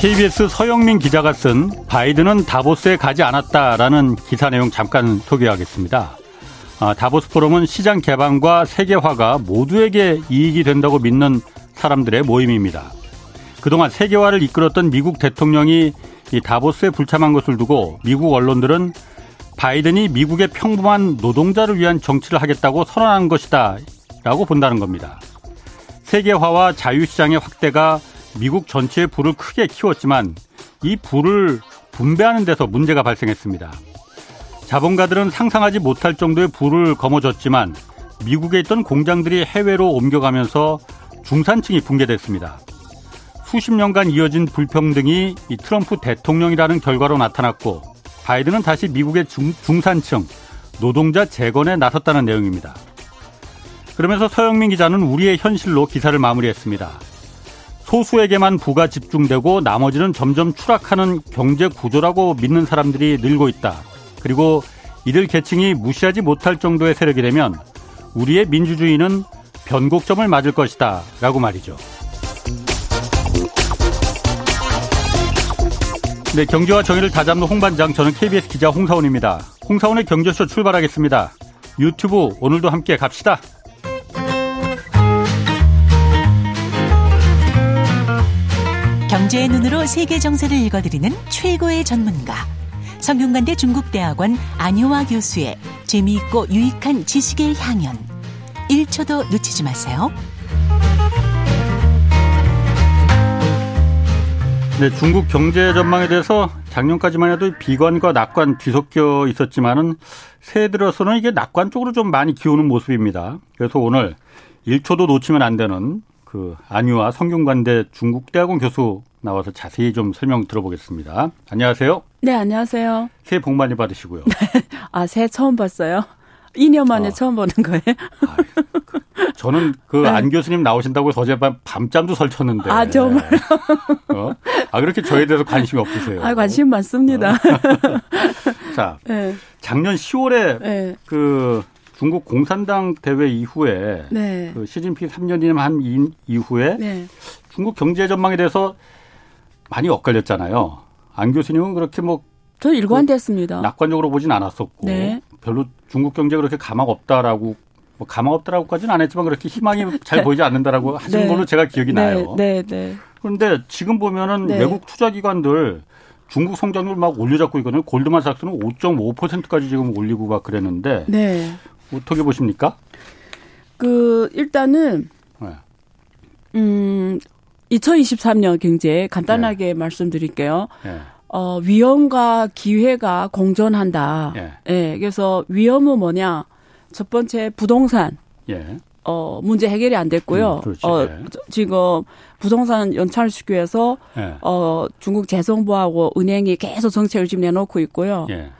KBS 서영민 기자가 쓴 바이든은 다보스에 가지 않았다라는 기사 내용 잠깐 소개하겠습니다. 아, 다보스 포럼은 시장 개방과 세계화가 모두에게 이익이 된다고 믿는 사람들의 모임입니다. 그동안 세계화를 이끌었던 미국 대통령이 이 다보스에 불참한 것을 두고 미국 언론들은 바이든이 미국의 평범한 노동자를 위한 정치를 하겠다고 선언한 것이다 라고 본다는 겁니다. 세계화와 자유시장의 확대가 미국 전체의 불을 크게 키웠지만 이 불을 분배하는 데서 문제가 발생했습니다. 자본가들은 상상하지 못할 정도의 불을 거머쥐었지만 미국에 있던 공장들이 해외로 옮겨가면서 중산층이 붕괴됐습니다. 수십 년간 이어진 불평등이 이 트럼프 대통령이라는 결과로 나타났고 바이든은 다시 미국의 중, 중산층 노동자 재건에 나섰다는 내용입니다. 그러면서 서영민 기자는 우리의 현실로 기사를 마무리했습니다. 소수에게만 부가 집중되고 나머지는 점점 추락하는 경제 구조라고 믿는 사람들이 늘고 있다. 그리고 이들 계층이 무시하지 못할 정도의 세력이 되면 우리의 민주주의는 변곡점을 맞을 것이다. 라고 말이죠. 네, 경제와 정의를 다잡는 홍반장, 저는 KBS 기자 홍사원입니다. 홍사원의 경제쇼 출발하겠습니다. 유튜브 오늘도 함께 갑시다. 경제의 눈으로 세계 정세를 읽어드리는 최고의 전문가. 성균관대 중국대학원 안효화 교수의 재미있고 유익한 지식의 향연. 1초도 놓치지 마세요. 네, 중국 경제 전망에 대해서 작년까지만 해도 비관과 낙관 뒤섞여 있었지만은 새해 들어서는 이게 낙관 쪽으로 좀 많이 기우는 모습입니다. 그래서 오늘 1초도 놓치면 안 되는 그 안유아 성균관대 중국대학원 교수 나와서 자세히 좀 설명 들어보겠습니다. 안녕하세요. 네, 안녕하세요. 새해 복 많이 받으시고요. 아, 새해 처음 봤어요? 2년 만에 아. 처음 보는 거예요? 아, 저는 그안 네. 교수님 나오신다고 어젯밤 밤잠도 설쳤는데. 아, 정말. 어? 아, 그렇게 저에 대해서 관심이 없으세요? 아, 관심 많습니다. 어? 자, 네. 작년 10월에 네. 그 중국 공산당 대회 이후에 네. 그 시진핑 3년이면 한 이후에 네. 중국 경제 전망에 대해서 많이 엇갈렸잖아요. 안 교수님은 그렇게 뭐 저 일관됐습니다. 그 낙관적으로 보진 않았었고 네. 별로 중국 경제 그렇게 가망 없다라고 뭐 가망 없다라고까지는 안 했지만 그렇게 희망이 잘 보이지 않는다라고 하신 네. 걸로 제가 기억이 네. 나요. 네, 네. 그런데 지금 보면은 네. 외국 투자 기관들 중국 성장률 막 올려잡고 있거든요. 골드만삭스는 5.5%까지 지금 올리고 막 그랬는데 네. 어떻게 보십니까? 그 일단은 네. 음 2023년 경제 간단하게 네. 말씀드릴게요. 네. 어, 위험과 기회가 공존한다. 예. 예. 그래서 위험은 뭐냐? 첫 번째 부동산. 예. 어, 문제 해결이 안 됐고요. 음, 어, 예. 지금 부동산 연착시키기 위해서 예. 어, 중국 재정부하고 은행이 계속 정책을 지금 내놓고 있고요. 예.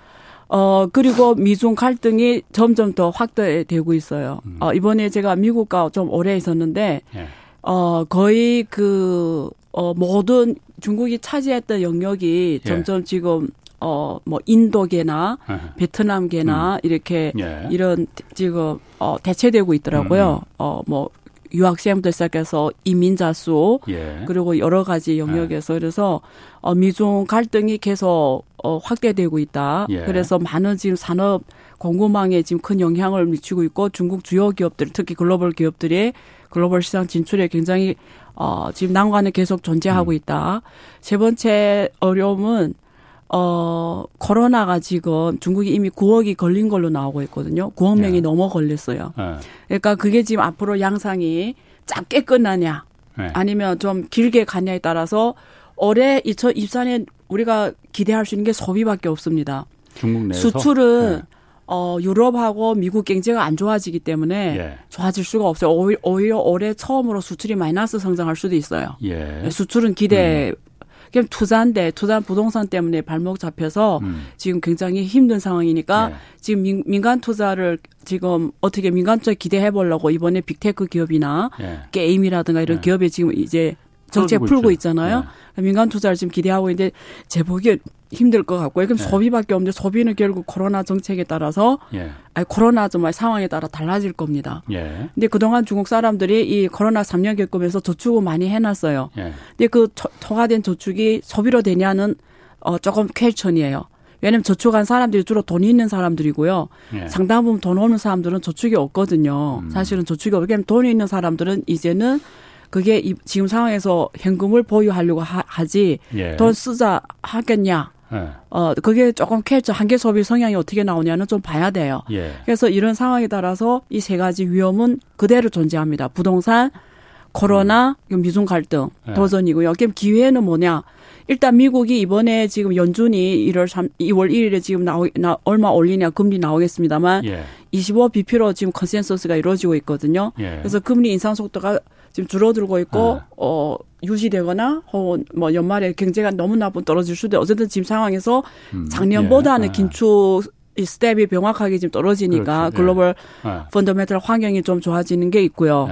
어, 그리고 미중 갈등이 점점 더 확대되고 있어요. 음. 어, 이번에 제가 미국과 좀 오래 있었는데, 예. 어, 거의 그, 어, 모든 중국이 차지했던 영역이 예. 점점 지금 어, 뭐, 인도계나 예. 베트남계나 음. 이렇게 예. 이런 지금, 어, 대체되고 있더라고요. 음. 음. 어, 뭐, 유학생부터 시작해서 이민자 수, 예. 그리고 여러 가지 영역에서 예. 그래서, 어, 미중 갈등이 계속, 어, 확대되고 있다. 예. 그래서 많은 지금 산업 공급망에 지금 큰 영향을 미치고 있고 중국 주요 기업들, 특히 글로벌 기업들이 글로벌 시장 진출에 굉장히 어, 지금 난관을 계속 존재하고 음. 있다. 세 번째 어려움은 어, 코로나가 지금 중국이 이미 9억이 걸린 걸로 나오고 있거든요. 9억 명이 네. 넘어 걸렸어요. 네. 그러니까 그게 지금 앞으로 양상이 짧게 끝나냐, 네. 아니면 좀 길게 가냐에 따라서 올해 2024년 우리가 기대할 수 있는 게 소비밖에 없습니다. 중국 내에서 수출은 네. 어, 유럽하고 미국 경제가 안 좋아지기 때문에 예. 좋아질 수가 없어요. 오히려, 오히려 올해 처음으로 수출이 마이너스 성장할 수도 있어요. 예. 수출은 기대, 음. 그냥 투자인데 투자 부동산 때문에 발목 잡혀서 음. 지금 굉장히 힘든 상황이니까 예. 지금 민, 민간 투자를 지금 어떻게 민간 쪽에 기대해 보려고 이번에 빅테크 기업이나 예. 게임이라든가 이런 예. 기업에 지금 이제 정책 풀고 있죠. 있잖아요. 네. 민간 투자를 지금 기대하고 있는데 제 보기에 힘들 것 같고요. 그럼 네. 소비밖에 없는데 소비는 결국 코로나 정책에 따라서 예. 아니 코로나 정말 상황에 따라 달라질 겁니다. 예. 근데 그동안 중국 사람들이 이 코로나 3년 겪으면서 저축을 많이 해놨어요. 예. 근데 그 통화된 저축이 소비로 되냐는 어 조금 퀘천이에요. 왜냐면 저축한 사람들이 주로 돈이 있는 사람들이고요. 예. 상당 부분 돈 없는 사람들은 저축이 없거든요. 음. 사실은 저축이 없기 때문에 돈이 있는 사람들은 이제는 그게 이, 지금 상황에서 현금을 보유하려고 하, 지 예. 돈 쓰자 하겠냐. 예. 어, 그게 조금 캐쳐 한계 소비 성향이 어떻게 나오냐는 좀 봐야 돼요. 예. 그래서 이런 상황에 따라서 이 세 가지 위험은 그대로 존재합니다. 부동산, 코로나, 음. 미중 갈등, 예. 도전이고요. 그럼 기회는 뭐냐? 일단 미국이 이번에 지금 연준이 1월 3, 2월 1일에 지금 나오, 나, 얼마 올리냐 금리 나오겠습니다만 예. 25 BP로 지금 컨센서스가 이루어지고 있거든요. 예. 그래서 금리 인상 속도가 지금 줄어들고 있고 예. 어 유지되거나 혹은 뭐 연말에 경제가 너무 나쁜 떨어질 수도 어쨌든 지금 상황에서 음. 작년보다는 예. 긴축 이 스텝이 명확하게 지금 떨어지니까 그렇지. 예. 글로벌 fundamental 환경이 좀 좋아지는 게 있고요.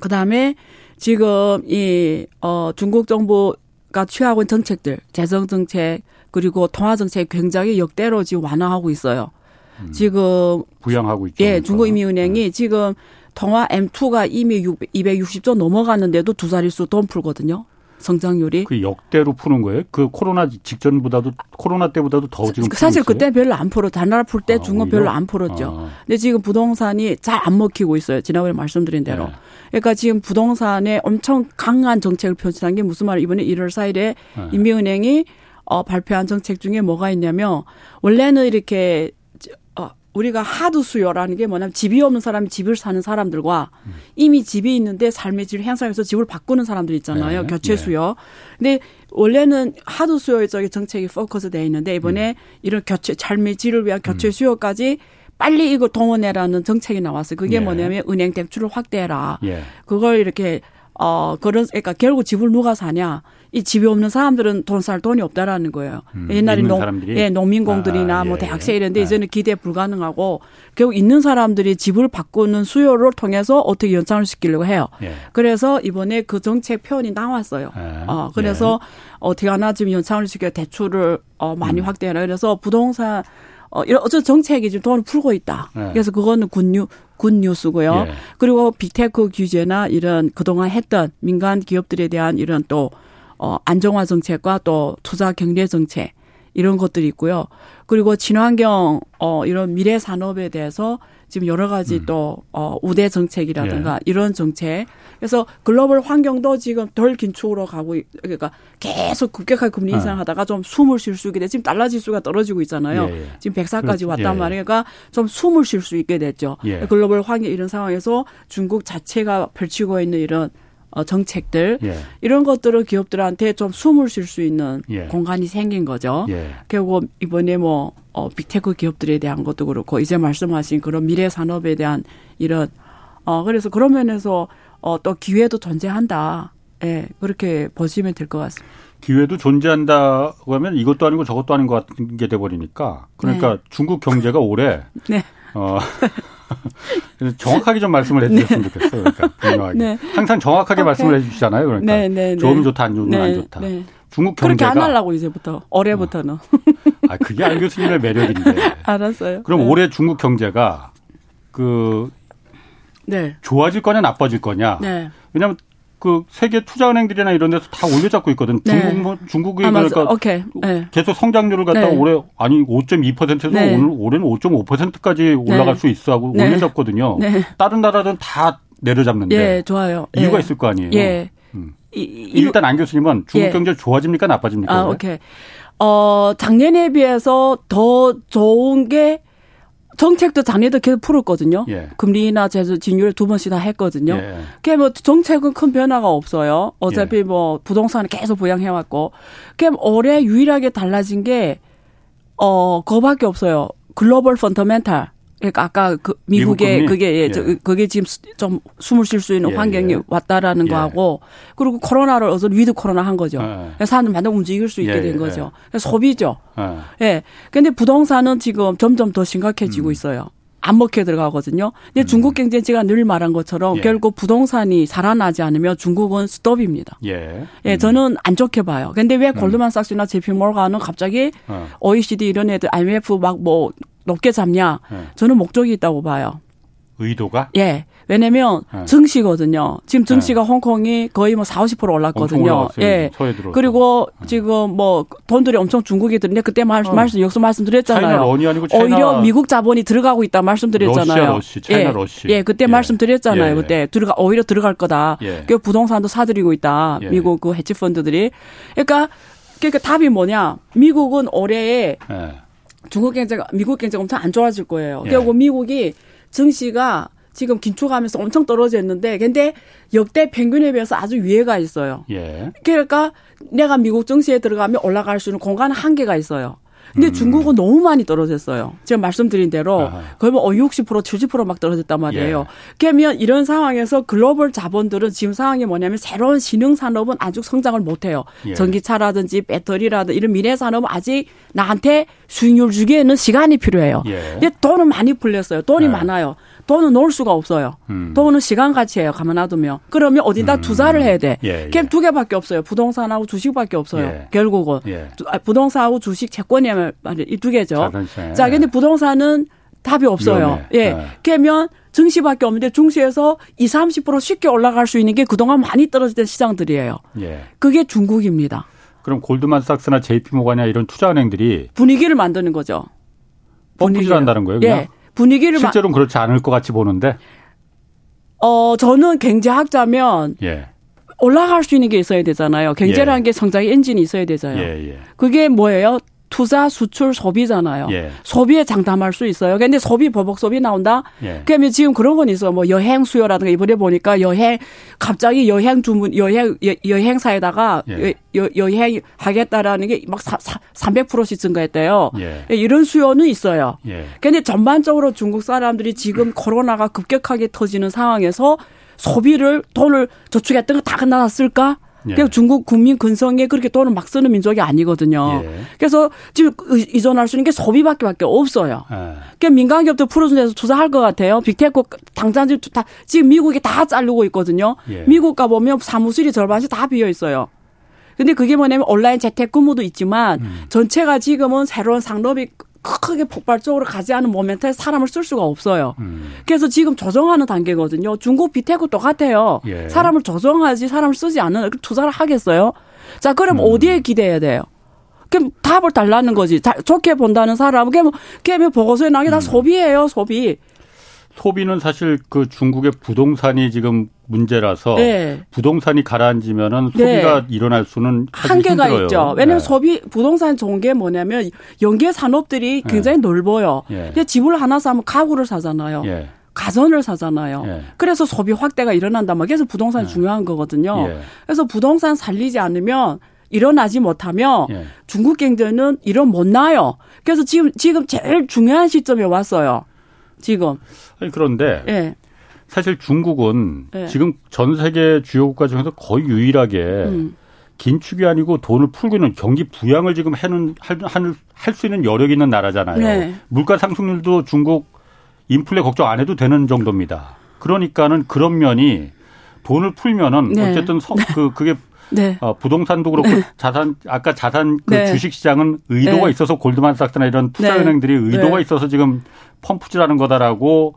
그다음에 지금 이 어 중국 정부 가 취하고 있는 정책들, 재정 정책 그리고 통화 정책 굉장히 역대로 지금 완화하고 있어요. 음. 지금 부양하고 있죠. 예, 그러니까. 중국인민은행이 네. 지금 통화 M2가 이미 260조 넘어갔는데도 두 자릿수 돈 풀거든요. 성장률이. 그 역대로 푸는 거예요? 그 코로나 직전보다도 코로나 때보다도 더 지금 사실 그때 별로 안 풀어. 단나라 풀때 아, 중국 별로 안 풀었죠. 아. 근데 지금 부동산이 잘 안 먹히고 있어요. 지난번에 말씀드린 대로. 네. 그러니까 지금 부동산에 엄청 강한 정책을 펼치는 게 무슨 말이에요? 이번에 1월 4일에 네. 인민은행이 어, 발표한 정책 중에 뭐가 있냐면 원래는 이렇게 우리가 하드 수요라는 게 뭐냐면 집이 없는 사람이 집을 사는 사람들과 음. 이미 집이 있는데 삶의 질을 향상해서 집을 바꾸는 사람들 있잖아요. 네. 교체 네. 수요. 네. 근데 원래는 하드 수요 쪽에 정책이 포커스 돼 있는데 이번에 음. 이런 교체 삶의 질을 위한 교체 음. 수요까지 빨리 이거 동원해라는 정책이 나왔어요. 그게 네. 뭐냐면 은행 대출을 확대해라. 예. 그걸 이렇게 어 그런 그러니까 결국 집을 누가 사냐? 이 집이 없는 사람들은 돈 살 돈이 없다라는 거예요. 음, 옛날에 농, 예, 농민공들이나 아, 뭐 예, 대학생 이런데 예. 이제는 기대 불가능하고 결국 있는 사람들이 집을 바꾸는 수요를 통해서 어떻게 연장을 시키려고 해요. 예. 그래서 이번에 그 정책 표현이 나왔어요. 아, 어, 그래서 예. 어떻게 하나 지금 연장을 시켜 대출을 어, 많이 음. 확대해라. 그래서 부동산 어, 이런 어떤 정책이 지금 돈을 풀고 있다. 네. 그래서 그거는 good new, good news고요. 예. 그리고 big tech 규제나 이런 그동안 했던 민간 기업들에 대한 이런 또 어, 안정화 정책과 또 투자 경제 정책 이런 것들이 있고요. 그리고 친환경 어 이런 미래 산업에 대해서 지금 여러 가지 음. 또 어, 우대 정책이라든가 예. 이런 정책. 그래서 글로벌 환경도 지금 덜 긴축으로 가고 그러니까 계속 급격하게 금리 예. 인상하다가 좀 숨을 쉴 수 있게 돼. 지금 달러 지수가 떨어지고 있잖아요. 예, 예. 지금 104까지 왔단 예. 말이에요. 그러니까 좀 숨을 쉴 수 있게 됐죠. 예. 글로벌 환경 이런 상황에서 중국 자체가 펼치고 있는 이런 어, 정책들 예. 이런 것들을 기업들한테 좀 숨을 쉴 수 있는 예. 공간이 생긴 거죠. 예. 결국 이번에 뭐 어, 빅테크 기업들에 대한 것도 그렇고 이제 말씀하신 그런 미래 산업에 대한 이런 어 그래서 그런 면에서 어, 또 기회도 존재한다. 예, 그렇게 보시면 될 것 같습니다. 기회도 존재한다고 하면 이것도 아니고 저것도 아닌 것 같은 게 돼버리니까 그러니까 네. 중국 경제가 올해 네. 어, 정확하게 좀 말씀을 해주셨으면 네. 좋겠어요. 그러니까 분명하게. 네. 항상 정확하게 오케이. 말씀을 해주시잖아요. 그러니까 네, 네, 네. 좋으면 좋다, 안 좋으면 안 네, 좋다. 중국 경제가 그렇게 안 하려고 이제부터 올해부터는. 어. 아 그게 안 교수님의 매력인데. 알았어요. 그럼 올해 중국 경제가 그 네. 좋아질 거냐 나빠질 거냐. 네. 왜냐하면 그 세계 투자은행들이나 이런 데서 다 올려잡고 있거든. 네. 중국 뭐 중국이 아, 그러니까 오케이. 네. 계속 성장률을 갖다 가 네. 올해 아니 5.2%에서 네. 오늘 올해는 5.5%까지 올라갈 수 있어 하고 올려잡거든요. 다른 나라들은 다 내려잡는데. 예, 좋아요. 이유가 예. 있을 거 아니에요. 예. 음. 이, 이, 일단 안 교수님은 중국 예. 경제 좋아집니까 나빠집니까? 아, 오케이. 어, 작년에 비해서 더 좋은 게 정책도 작년에도 계속 풀었거든요. 예. 금리나 지준율 두 번씩 다 했거든요. 예. 그게 뭐 정책은 큰 변화가 없어요. 어차피 예. 뭐 부동산을 계속 부양해왔고. 그게 올해 유일하게 달라진 게, 어, 그거밖에 없어요. 글로벌 fundamental. 그러니까 아까 그 미국의 미국 그게 예, 예. 저, 그게 지금 좀 숨을 쉴 수 있는 예, 환경이 예. 왔다라는 예. 거하고 그리고 코로나를 어서 with 코로나 한 거죠. 예. 사람들 만들 움직일 수 있게 예, 된 거죠. 소비죠. 예. 근데 부동산은 지금 점점 더 심각해지고 음. 있어요. 안 먹혀 들어가거든요. 근데 음. 중국 경제 제가 늘 말한 것처럼 예. 결국 부동산이 살아나지 않으면 중국은 스톱입니다. 예. 예, 음. 저는 안 좋게 봐요. 근데 왜 음. 골드만삭스나 제피 몰가는 갑자기 어. OECD 이런 애들 IMF 막 뭐 높게 잡냐? 예. 저는 목적이 있다고 봐요. 의도가? 예. 왜냐면 네. 증시거든요. 지금 증시가 네. 홍콩이 거의 뭐 4, 50% 올랐거든요. 예. 그리고 네. 지금 뭐 돈들이 엄청 중국에 들는데 그때 말, 어. 말씀 역서 말씀드렸잖아요. 오히려 미국 자본이 들어가고 있다 말씀드렸잖아요. 러시아, 러시, 차이나 예. 러시. 예, 그때 예. 말씀드렸잖아요. 예. 그때 들어가 오히려 들어갈 거다. 예. 그 부동산도 사들이고 있다. 예. 미국 그 헤지 펀드들이. 그러니까 그러니까 답이 뭐냐? 미국은 올해에 예. 중국 경제가 미국 경제가 엄청 안 좋아질 거예요. 결국 미국이 증시가 지금 긴축하면서 엄청 떨어졌는데 근데 역대 평균에 비해서 아주 위에가 있어요. 예. 그러니까 내가 미국 증시에 들어가면 올라갈 수 있는 공간 한계가 있어요. 근데 음. 중국은 너무 많이 떨어졌어요. 제가 말씀드린 대로 아하. 거의 뭐 60% 70%막 떨어졌단 말이에요. 예. 그러면 이런 상황에서 글로벌 자본들은 지금 상황이 뭐냐면 새로운 신흥 산업은 아직 성장을 못 해요. 예. 전기차라든지 배터리라든지 이런 미래 산업은 아직 나한테 수익률 주기에는 시간이 필요해요. 예. 근데 돈은 많이 풀렸어요. 돈이 예. 많아요. 돈은 놓을 수가 없어요. 음. 돈은 시간 가치예요. 가만 놔두면. 그러면 어디다 음. 투자를 해야 돼. 예, 예. 두 개밖에 없어요. 부동산하고 주식밖에 없어요. 예. 결국은 예. 아, 부동산하고 주식 채권이면 이 두 개죠. 자동차. 자, 근데 부동산은 답이 없어요. 위험해. 예. 네. 그러면 증시밖에 없는데 중시에서 20, 30% 쉽게 올라갈 수 있는 게 그동안 많이 떨어졌던 시장들이에요. 예. 그게 중국입니다. 그럼 골드만삭스나 JP모간이나 이런 투자은행들이 분위기를 만드는 거죠. 분위기를 한다는 거예요. 그냥? 예. 분위기를 실제로는 마... 그렇지 않을 것 같이 보는데. 어 저는 경제학자면 예. 올라갈 수 있는 게 있어야 되잖아요. 경제라는 예. 게 성장의 엔진이 있어야 되잖아요. 예, 예. 그게 뭐예요? 투자, 수출, 소비잖아요. 예. 소비에 장담할 수 있어요. 근데 소비 보복 소비 나온다. 예. 그러면 지금 그런 건 있어. 뭐 여행 수요라든가 이번에 보니까 여행 갑자기 여행 주문 여행 여, 행사에다가 예. 여, 여행 하겠다라는 게 막 300%씩 증가했대요. 예. 예. 이런 수요는 있어요. 예. 근데 전반적으로 중국 사람들이 지금 코로나가 급격하게 터지는 상황에서 소비를 돈을 저축했던 거 다 끝나놨을까? 예. 그냥 중국 국민 근성에 그렇게 돈을 막 쓰는 민족이 아니거든요. 예. 그래서 지금 이전할 수 있는 게 소비밖에 밖에 없어요. 예. 그러니까 민간 기업들 풀어준 데서 투자할 것 같아요. big tech 당장 지금 다 지금 미국이 다 자르고 있거든요. 예. 미국 가 보면 사무실이 절반씩 다 비어 있어요. 근데 그게 뭐냐면 온라인 재택근무도 있지만 음. 전체가 지금은 새로운 상업이 크게 폭발적으로 가지 않은 moment에 사람을 쓸 수가 없어요. 음. 그래서 지금 조정하는 단계거든요. 중국 big tech 똑같아요. 예. 사람을 조정하지 사람을 쓰지 않는 투자를 하겠어요. 자, 그럼 음. 어디에 기대해야 돼요? 그럼 답을 달라는 거지. 좋게 본다는 사람은 그냥 뭐, 보고서에 나게 다 음. 소비예요, 소비. 소비는 사실 그 중국의 부동산이 지금 문제라서 네. 부동산이 가라앉으면은 소비가 네. 일어날 수는 한계가 힘들어요. 있죠. 왜냐하면 네. 소비 부동산 좋은 게 뭐냐면 연계 산업들이 네. 굉장히 넓어요. 예. 근데 집을 하나 사면 가구를 사잖아요. 예. 가전을 사잖아요. 예. 그래서 소비 확대가 일어난단 말이에요. 그래서 부동산이 예. 중요한 거거든요. 예. 그래서 부동산 살리지 않으면 일어나지 못하면 예. 중국 경제는 일어 못 나요. 그래서 지금 지금 제일 중요한 시점에 왔어요. 지금. 아니, 그런데 예. 사실 중국은 예. 지금 전 세계 주요 국가 중에서 거의 유일하게 음. 긴축이 아니고 돈을 풀고 있는 경기 부양을 지금 해는 할수 있는 여력 있는 나라잖아요. 네. 물가 상승률도 중국 인플레 걱정 안 해도 되는 정도입니다. 그러니까는 그런 면이 돈을 풀면은 네. 어쨌든 성, 그 그게 네. 어, 부동산도 그렇고 네. 자산 아까 자산 그 네. 주식 시장은 의도가 네. 있어서 골드만삭스나 이런 투자 은행들이 네. 의도가 네. 있어서 지금 펌프질하는 거다라고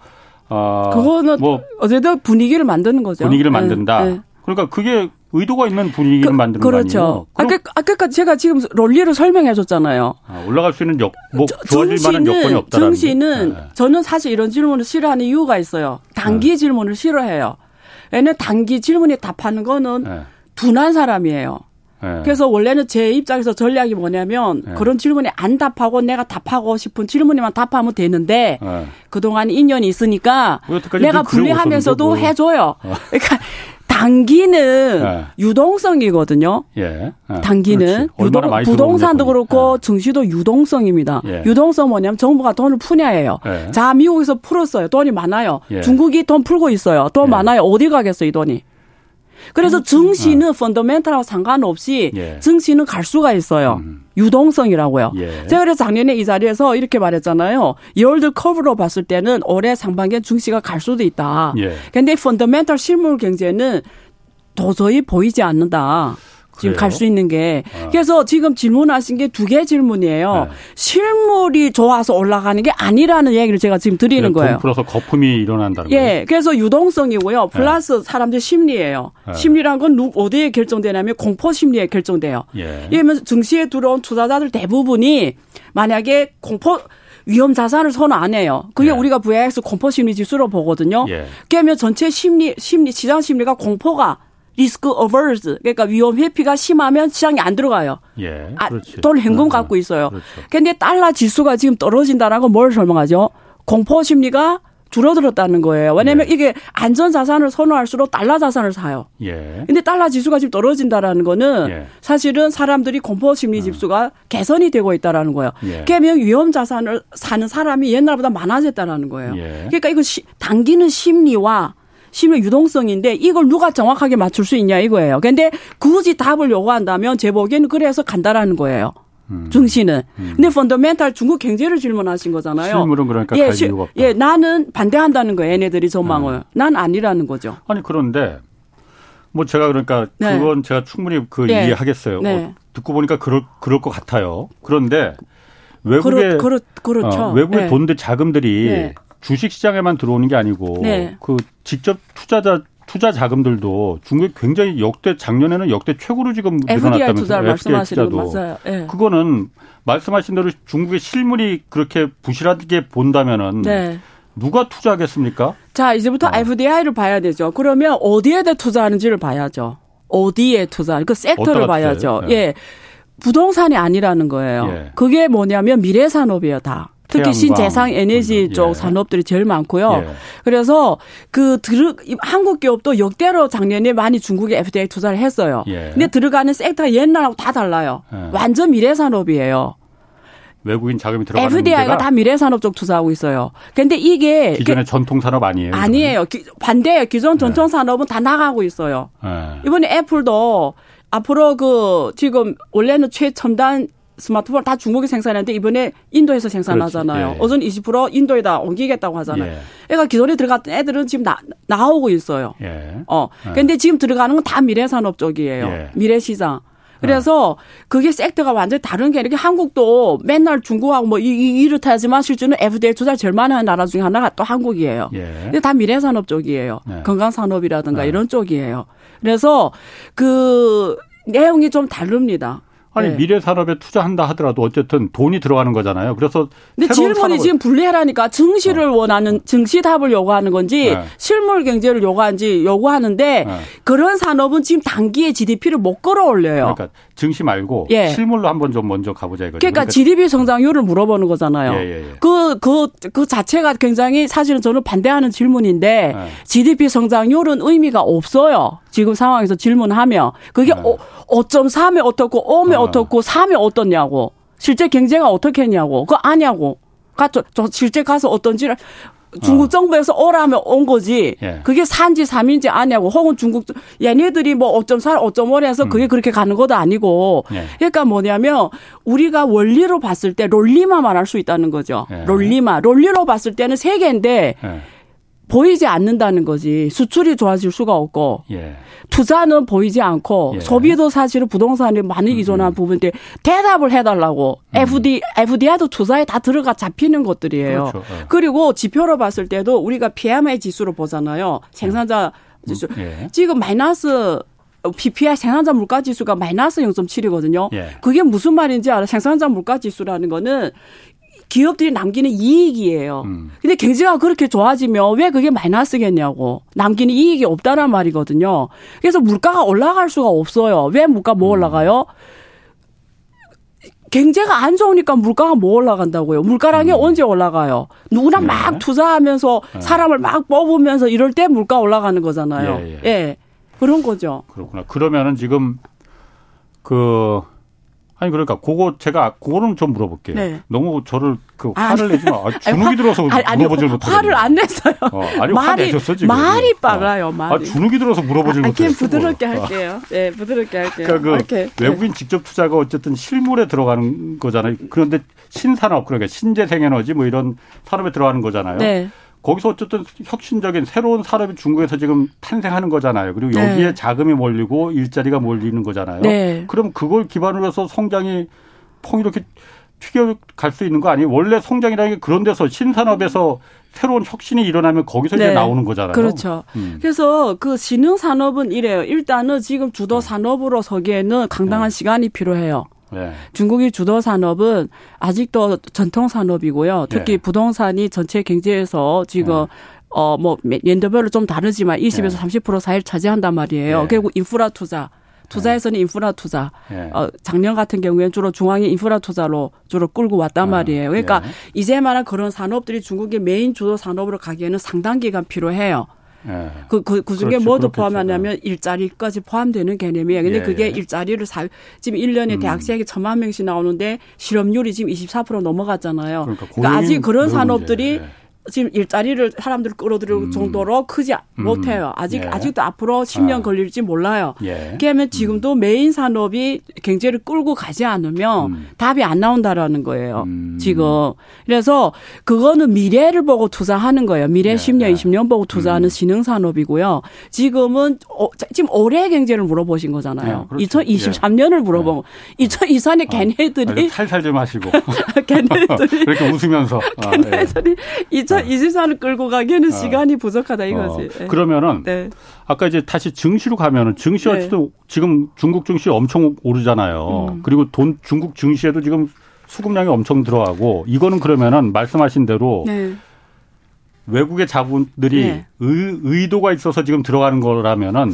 어 그거는 뭐 어제도 분위기를 만드는 거죠. 분위기를 만든다. 그러니까 그게 의도가 있는 분위기를 그, 만드는 그렇죠. 거 아니에요? 아까 아까 제가 지금 롤리를 설명해 줬잖아요. 아, 올라갈 수 있는 역, 뭐 좋아질 만한 여건이 없다. 증시는 네. 저는 사실 이런 질문을 싫어하는 이유가 있어요. 단기 네. 질문을 싫어해요. 왜냐면 단기 질문에 답하는 거는 네. 둔한 사람이에요. 네. 그래서 원래는 제 입장에서 전략이 뭐냐면 네. 그런 질문에 안 답하고 내가 답하고 싶은 질문에만 답하면 되는데 네. 그동안 인연이 있으니까 내가 분리하면서도 뭐. 해줘요. 어. 그러니까 단기는 네. 유동성이거든요. 예. 네. 단기는 유동, 부동산도 그렇고 네. 증시도 유동성입니다. 예. 유동성 뭐냐면 정부가 돈을 푸냐예요. 예. 자 미국에서 풀었어요. 돈이 많아요. 예. 중국이 돈 풀고 있어요. 돈 예. 많아요. 어디 가겠어 이 돈이? 그래서 증시는 어. 펀더멘탈하고 상관없이 예. 증시는 갈 수가 있어요. 음. 유동성이라고요. 예. 제가 그래서 작년에 이 자리에서 이렇게 말했잖아요. 열드 커브로 봤을 때는 올해 상반기에 증시가 갈 수도 있다. 예. 근데 펀더멘탈 실물 경제는 도저히 보이지 않는다. 지금 갈 수 있는 게. 아. 그래서 지금 질문하신 게 두 개 질문이에요. 네. 실물이 좋아서 올라가는 게 아니라는 얘기를 제가 지금 드리는 거예요. 풀어서 거품이 일어난다는 거예요. 예. 그래서 유동성이고요. 네. 플러스 네. 사람들 심리예요. 네. 심리란 건 어디에 결정되냐면 공포 심리에 결정돼요. 예. 예를 증시에 들어온 투자자들 대부분이 만약에 공포 위험 자산을 선호 안 해요. 그게 예. 우리가 VIX 공포 심리 지수로 보거든요. 예. 그러면 전체 심리 심리 시장 심리가 공포가 risk averse 그러니까 위험 회피가 심하면 시장이 안 들어가요. 예, 아, 돈 현금 음, 갖고 있어요. 그렇죠. 근데 달러 지수가 지금 떨어진다는 건뭘 설명하죠? 공포 심리가 줄어들었다는 거예요. 왜냐하면 예. 이게 안전 자산을 선호할수록 달러 자산을 사요. 예. 근데 달러 지수가 지금 떨어진다라는 거는 예. 사실은 사람들이 공포 심리 음. 지수가 음. 개선이 되고 있다라는 거예요. 예. 그러면 위험 자산을 사는 사람이 옛날보다 많아졌다라는 거예요. 예. 그러니까 이거 시, 당기는 심리와 심의 유동성인데 이걸 누가 정확하게 맞출 수 있냐 이거예요. 근데 굳이 답을 요구한다면 제 보기에는 그래서 간다라는 거예요. 음. 증시는. 음. 근데 펀더멘탈 중국 경제를 질문하신 거잖아요. 실물은 그러니까 예, 시. 예, 나는 반대한다는 거예요. 얘네들이 전망을. 음. 난 아니라는 거죠. 아니 그런데 뭐 제가 그러니까 네. 그건 제가 충분히 그 네. 이해하겠어요. 네. 어, 듣고 보니까 그럴 그럴 것 같아요. 그런데 외국의 그렇, 그렇, 그렇죠. 어, 외국의 네. 돈들 자금들이 네. 주식 시장에만 들어오는 게 아니고 네. 그 직접 투자자 투자 자금들도 중국이 굉장히 역대 작년에는 역대 최고로 지금 늘어났다면서요. 투자 말씀하시는 거 맞아요. 네. 그거는 말씀하신 대로 중국의 실물이 그렇게 부실하게 본다면은 네. 누가 투자하겠습니까? 자, 이제부터 어. FDI를 봐야 되죠. 그러면 어디에다 투자하는지를 봐야죠. 어디에 투자, 그 섹터를 봐야죠. 네. 예. 부동산이 아니라는 거예요. 예. 그게 뭐냐면 미래 산업이에요, 다. 특히 신재생 에너지 쪽 예. 산업들이 제일 많고요. 예. 그래서 그 들어 한국 기업도 역대로 작년에 많이 중국에 FDI 투자를 했어요. 예. 근데 들어가는 섹터가 옛날하고 다 달라요. 예. 완전 미래 산업이에요. 외국인 자금이 들어가는 FDI가 다 미래 산업 쪽 투자하고 있어요. 근데 이게 기존의 그, 전통 산업 아니에요? 아니에요. 기, 반대예요. 기존 전통 산업은 다 나가고 있어요. 예. 이번에 애플도 앞으로 그 지금 원래는 최첨단 스마트폰 다 중국이 생산하는데 이번에 인도에서 생산하잖아요. 예. 어전 20% 인도에다 옮기겠다고 하잖아요. 예. 애가 기존에 들어갔던 애들은 지금 나, 나오고 있어요. 예. 어. 예. 근데 지금 들어가는 건 다 미래 산업 쪽이에요. 예. 미래 시장. 그래서 그게 섹터가 완전히 다른 게 이렇게 한국도 맨날 중국하고 뭐 이, 이, 이렇다 하지만 실제는 FDI 투자 제일 많이 하는 나라 중에 하나가 또 한국이에요. 예. 근데 다 미래 산업 쪽이에요. 예. 건강 산업이라든가 예. 이런 쪽이에요. 그래서 그 내용이 좀 다릅니다. 아니 네. 미래 산업에 투자한다 하더라도 어쨌든 돈이 들어가는 거잖아요. 그래서 근데 질문이 지금 불리하라니까 증시를 어. 원하는 증시 답을 요구하는 건지 네. 실물 경제를 요구하는지 요구하는데 네. 그런 산업은 지금 단기에 GDP를 못 끌어올려요. 그러니까 증시 말고 예. 실물로 한번 좀 먼저 가보자 이거죠. 그러니까, 그러니까 GDP 성장률을 물어보는 거잖아요. 예, 예, 예. 그, 그, 그 자체가 굉장히 사실은 저는 반대하는 질문인데 예. GDP 성장률은 의미가 없어요. 지금 상황에서 질문하면 그게 네. 어, 5.3에 어떻고 5에 어. 어떻고 3에 어떻냐고 실제 경제가 어떻게 했냐고 그거 아냐고 가저 저 실제 가서 어떤지를 중국 어. 정부에서 오라면 온 거지. 예. 그게 산지 3인지 아냐고. 혹은 중국 얘네들이 뭐 5.4, 5.5를 해서 음. 그게 그렇게 가는 것도 아니고. 예. 그러니까 뭐냐면 우리가 원리로 봤을 때 롤리마 말할 수 있다는 거죠. 예. 롤리마. 롤리로 봤을 때는 세계인데 예. 보이지 않는다는 거지. 수출이 좋아질 수가 없고 예. 투자는 보이지 않고 예. 소비도 사실은 부동산에 많이 음, 의존한 음. 부분인데 대답을 해달라고 음. FD FDI도 투자에 다 들어가 잡히는 것들이에요. 그렇죠. 예. 그리고 지표로 봤을 때도 우리가 PMI 지수로 보잖아요. 생산자 음. 지수 예. 지금 마이너스 PPI 생산자 물가 지수가 마이너스 0.7이거든요. 예. 그게 무슨 말인지 알아? 생산자 물가 지수라는 거는 기업들이 남기는 이익이에요. 음. 근데 경제가 그렇게 좋아지면 왜 그게 마이너스겠냐고. 남기는 이익이 없다란 말이거든요. 그래서 물가가 올라갈 수가 없어요. 왜 물가 뭐 음. 올라가요? 경제가 안 좋으니까 물가가 뭐 올라간다고요. 물가랑이 음. 언제 올라가요? 누구나 네. 막 투자하면서 네. 사람을 막 뽑으면서 이럴 때 물가 올라가는 거잖아요. 예, 예. 예. 그런 거죠. 그렇구나. 그러면은 지금 그 아니 그러니까 그거 제가 그거는 좀 물어볼게요. 네. 너무 저를 그 화를 내지 마. 아, 주눅이 들어서 아니, 물어보질 못하고. 화를 안 냈어요. 어, 아니 말이, 화 내셨어 지금. 말이 빨라요. 어. 말이. 아, 주눅이 들어서 물어보질 아, 못해요. 부드럽게 할게요. 네, 부드럽게 할게요. 그러니까 그 이렇게. 외국인 직접 투자가 어쨌든 실물에 들어가는 거잖아요. 그런데 신산업 그러니까 신재생에너지 뭐 이런 산업에 들어가는 거잖아요. 네. 거기서 어쨌든 혁신적인 새로운 산업이 중국에서 지금 탄생하는 거잖아요. 그리고 네. 여기에 네. 자금이 몰리고 일자리가 몰리는 거잖아요. 네. 그럼 그걸 기반으로 해서 성장이 퐁 이렇게 튀겨갈 수 있는 거 아니에요? 원래 성장이라는 게 그런 데서 신산업에서 새로운 혁신이 일어나면 거기서 네. 이제 나오는 거잖아요. 그렇죠. 음. 그래서 그 신흥 산업은 이래요. 일단은 지금 주도 산업으로 서기에는 강당한 네. 시간이 필요해요. 네. 중국이 주도 산업은 아직도 전통 산업이고요. 특히 네. 부동산이 전체 경제에서 지금 네. 어뭐 연도별로 좀 다르지만 20에서 30% 사이를 차지한단 말이에요. 네. 결국 인프라 투자 투자에서는 인프라 투자. 예. 어, 작년 같은 경우에는 주로 중앙의 인프라 투자로 주로 끌고 왔단 아, 말이에요. 그러니까 예. 이제 말한 그런 산업들이 중국의 메인 주도 산업으로 가기에는 상당 기간 필요해요. 예. 그, 그, 그 중에 뭐도 포함하냐면 일자리까지 포함되는 개념이에요. 근데 예. 그게 예. 일자리를 사, 지금 1년에 음. 대학생이 천만 명씩 나오는데 실업률이 지금 24% 넘어갔잖아요. 그러니까, 그러니까 아직 그런 산업들이 예. 지금 일자리를 사람들을 끌어들일 음. 정도로 크지 음. 못해요. 아직 예. 아직도 앞으로 10년 아. 걸릴지 몰라요. 예. 그러면 지금도 음. 메인 산업이 경제를 끌고 가지 않으면 음. 답이 안 나온다라는 거예요. 음. 지금 그래서 그거는 미래를 보고 투자하는 거예요. 미래 예. 10년, 20년 보고 투자하는 음. 신흥 산업이고요. 지금은 어, 지금 올해 경제를 물어보신 거잖아요. 네, 그렇죠. 2023년을 물어보고 네. 2024년 아, 걔네들이 살살 좀 하시고 걔네들이 이렇게 웃으면서 아, 걔네들이 아, 2024를 끌고 가기에는 어. 시간이 부족하다 이거지. 어. 네. 그러면은 네. 아까 이제 다시 증시로 가면은 증시가 네. 지금 중국 증시 엄청 오르잖아요. 음. 그리고 돈 중국 증시에도 지금 수급량이 엄청 들어가고 이거는 그러면은 말씀하신 대로 네. 외국의 자본들이 네. 의, 의도가 있어서 지금 들어가는 거라면은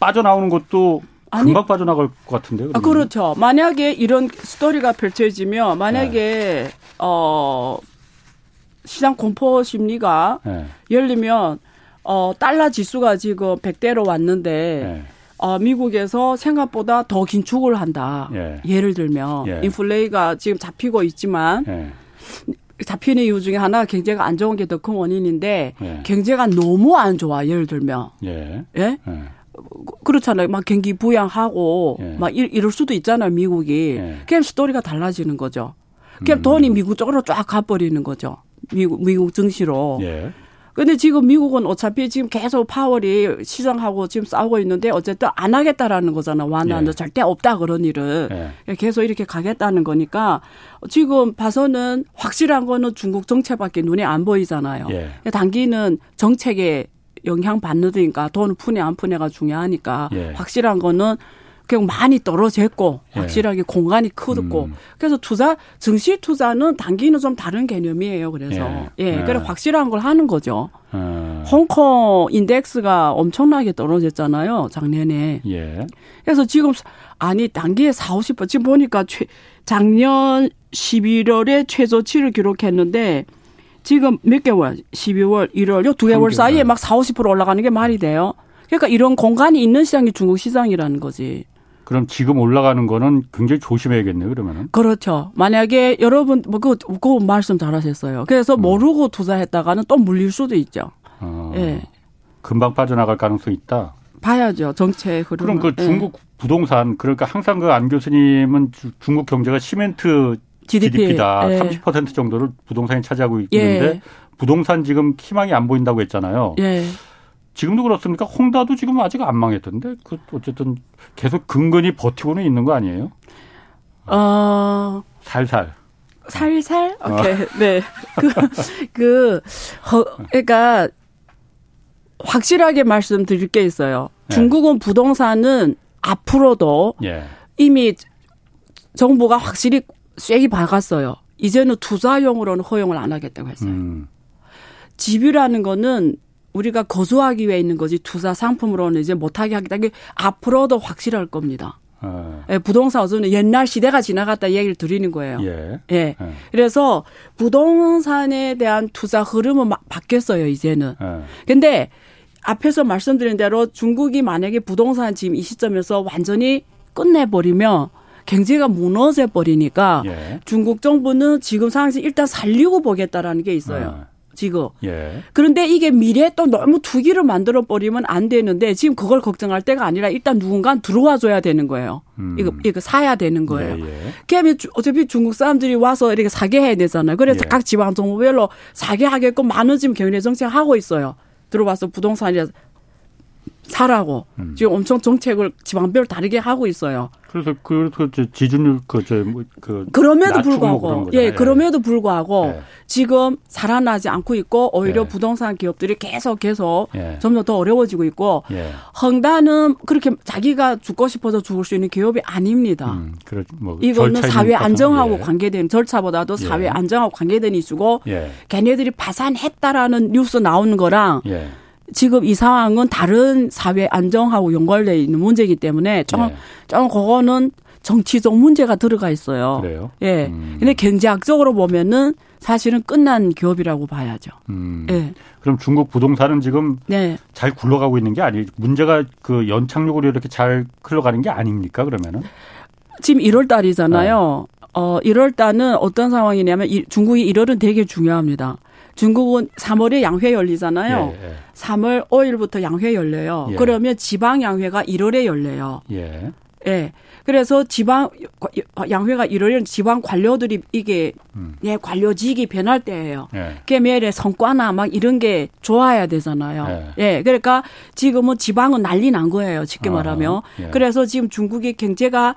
빠져나오는 것도 금방 아니, 빠져나갈 것 같은데요. 아, 그렇죠. 만약에 이런 스토리가 펼쳐지면 만약에 네. 어 시장 공포 심리가 네. 열리면 어 달러 지수가 지금 100대로 왔는데 네. 어 미국에서 생각보다 더 긴축을 한다. 예. 를 들면 예. 인플레이가 지금 잡히고 있지만 예. 잡히는 이유 중에 하나 경제가 안 좋은 게 더 큰 원인인데 예. 경제가 너무 안 좋아. 예를 들면 예. 예? 예. 그렇잖아요. 막 경기 부양하고 예. 막 이 럴 수도 있잖아요. 미국이. 예. 그냥 스토리가 달라지는 거죠. 그냥 음. 돈이 미국 쪽으로 쫙 가버리는 거죠. 미국, 미국 증시로. 예. 근데 지금 미국은 어차피 지금 계속 파월이 시장하고 지금 싸우고 있는데 어쨌든 안 하겠다라는 거잖아. 완화는 예. 절대 없다 그런 일은 예. 계속 이렇게 가겠다는 거니까 지금 봐서는 확실한 거는 중국 정책밖에 눈에 안 보이잖아요. 예. 단기는 정책에 영향 받는다니까 돈 푸네 안 푸네가 중요하니까 예. 확실한 거는 그냥 많이 떨어졌고 예. 확실하게 예. 공간이 크고 음. 그래서 투자 증시 투자는 단기는 좀 다른 개념이에요. 그래서 예, 예. 예. 그래 확실한 걸 하는 거죠. 어. 홍콩 인덱스가 엄청나게 떨어졌잖아요 작년에. 예. 그래서 지금 아니 단기에 4, 50% 지금 보니까 최, 작년 11월에 최저치를 기록했는데 지금 몇 개월? 12월, 1월, 요두 개월 사이에 막 4, 50% 올라가는 게 말이 돼요. 그러니까 이런 공간이 있는 시장이 중국 시장이라는 거지. 그럼 지금 올라가는 거는 굉장히 조심해야겠네요, 그러면은. 그렇죠. 만약에 여러분, 뭐, 그, 그 말씀 잘 하셨어요. 그래서 음. 모르고 투자했다가는 또 물릴 수도 있죠. 어, 예. 금방 빠져나갈 가능성이 있다? 봐야죠. 정책 흐름. 그럼 그 예. 중국 예. 부동산, 그러니까 항상 그 안 교수님은 중국 경제가 시멘트 GDP. 다 예. 30% 정도를 부동산이 차지하고 있는데 예. 부동산 지금 희망이 안 보인다고 했잖아요. 예. 지금도 그렇습니까? 홍다도 지금 아직 안 망했던데 그 어쨌든 계속 근근히 버티고는 있는 거 아니에요? 어 살살. 살살? 어. 오케이. 어. 네. 그, 그, 어, 그러니까, 확실하게 말씀드릴 게 있어요. 네. 중국은 부동산은 앞으로도 예. 이미 정부가 확실히 쐐기 박았어요. 이제는 투자용으로는 허용을 안 하겠다고 했어요. 음. 집이라는 거는 우리가 거주하기 위해 있는 거지 투자 상품으로는 이제 못하게 하겠다. 게 앞으로도 확실할 겁니다. 어. 예, 부동산 어서는 옛날 시대가 지나갔다 얘기를 드리는 거예요. 예. 예. 예. 그래서 부동산에 대한 투자 흐름은 막 바뀌었어요, 이제는. 예. 근데 앞에서 말씀드린 대로 중국이 만약에 부동산 지금 이 시점에서 완전히 끝내버리면 경제가 무너져 버리니까 예. 중국 정부는 지금 상황에서 일단 살리고 보겠다라는 게 있어요. 아. 지금. 예. 그런데 이게 미래에 또 너무 투기를 만들어 버리면 안 되는데 지금 그걸 걱정할 때가 아니라 일단 누군가 들어와 줘야 되는 거예요. 음. 이거 이거 사야 되는 거예요. 예, 예. 그러면 어차피 중국 사람들이 와서 이렇게 사게 해야 되잖아요. 그래서 예. 각 지방 정부별로 사게 하게끔 많은 지금 경제 정책 하고 있어요. 들어와서 부동산이라 사라고 음. 지금 엄청 정책을 지방별로 다르게 하고 있어요. 그래서 그, 그, 지준율, 그, 저, 뭐, 그. 그럼에도 불구하고. 예, 그럼에도 불구하고. 예. 지금 살아나지 않고 있고, 오히려 예. 부동산 기업들이 계속 계속 예. 점점 더 어려워지고 있고, 예. 헝다는 그렇게 자기가 죽고 싶어서 죽을 수 있는 기업이 아닙니다. 음, 그렇, 뭐, 이거는 사회 안정하고 예. 관계된, 절차보다도 예. 사회 안정하고 관계된 이슈고, 걔네들이 파산했다라는 뉴스 나오는 거랑, 지금 이 상황은 다른 사회 안정하고 연결돼 있는 문제이기 때문에 좀, 네. 좀 그거는 정치적 문제가 들어가 있어요. 그래요? 예. 음. 근데 경제학적으로 보면은 사실은 끝난 기업이라고 봐야죠. 음. 예. 그럼 중국 부동산은 지금 네. 잘 굴러가고 있는 게 아니 문제가 그 연착륙으로 이렇게 잘 흘러가는 게 아닙니까? 그러면은 지금 1월 달이잖아요. 네. 어 1월 달은 어떤 상황이냐면 중국이 1월은 되게 중요합니다. 중국은 3월에 양회 열리잖아요. 예, 예. 3월 5일부터 양회 열려요. 예. 그러면 지방 양회가 1월에 열려요. 예. 예. 그래서 지방 양회가 1월에 지방 관료들이 이게 음. 예 관료직이 변할 때예요. 예. 개멸의 성과나 막 이런 게 좋아야 되잖아요. 예. 예. 그러니까 지금은 지방은 난리 난 거예요. 쉽게 말하면. 예. 그래서 지금 중국의 경제가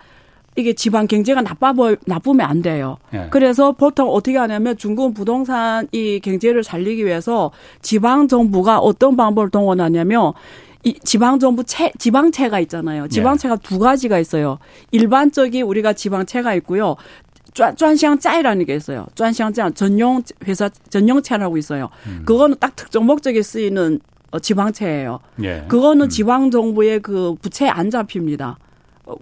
이게 지방 경제가 나빠 보 나쁘면 안 돼요. 예. 그래서 보통 어떻게 하냐면 중국 부동산 이 경제를 살리기 위해서 지방 정부가 어떤 방법을 동원하냐면 이 지방정부 체, 지방채가 있잖아요. 지방채가 예. 두 가지가 있어요. 일반적인 우리가 지방채가 있고요. 쫀시ang 짜이라는 게 있어요. 쫀시ang 짜 전용 회사 전용채라고 있어요. 음. 그거는 딱 특정 목적에 쓰이는 어, 지방채예요. 예. 그거는 음. 지방 정부의 그 부채 안 잡힙니다.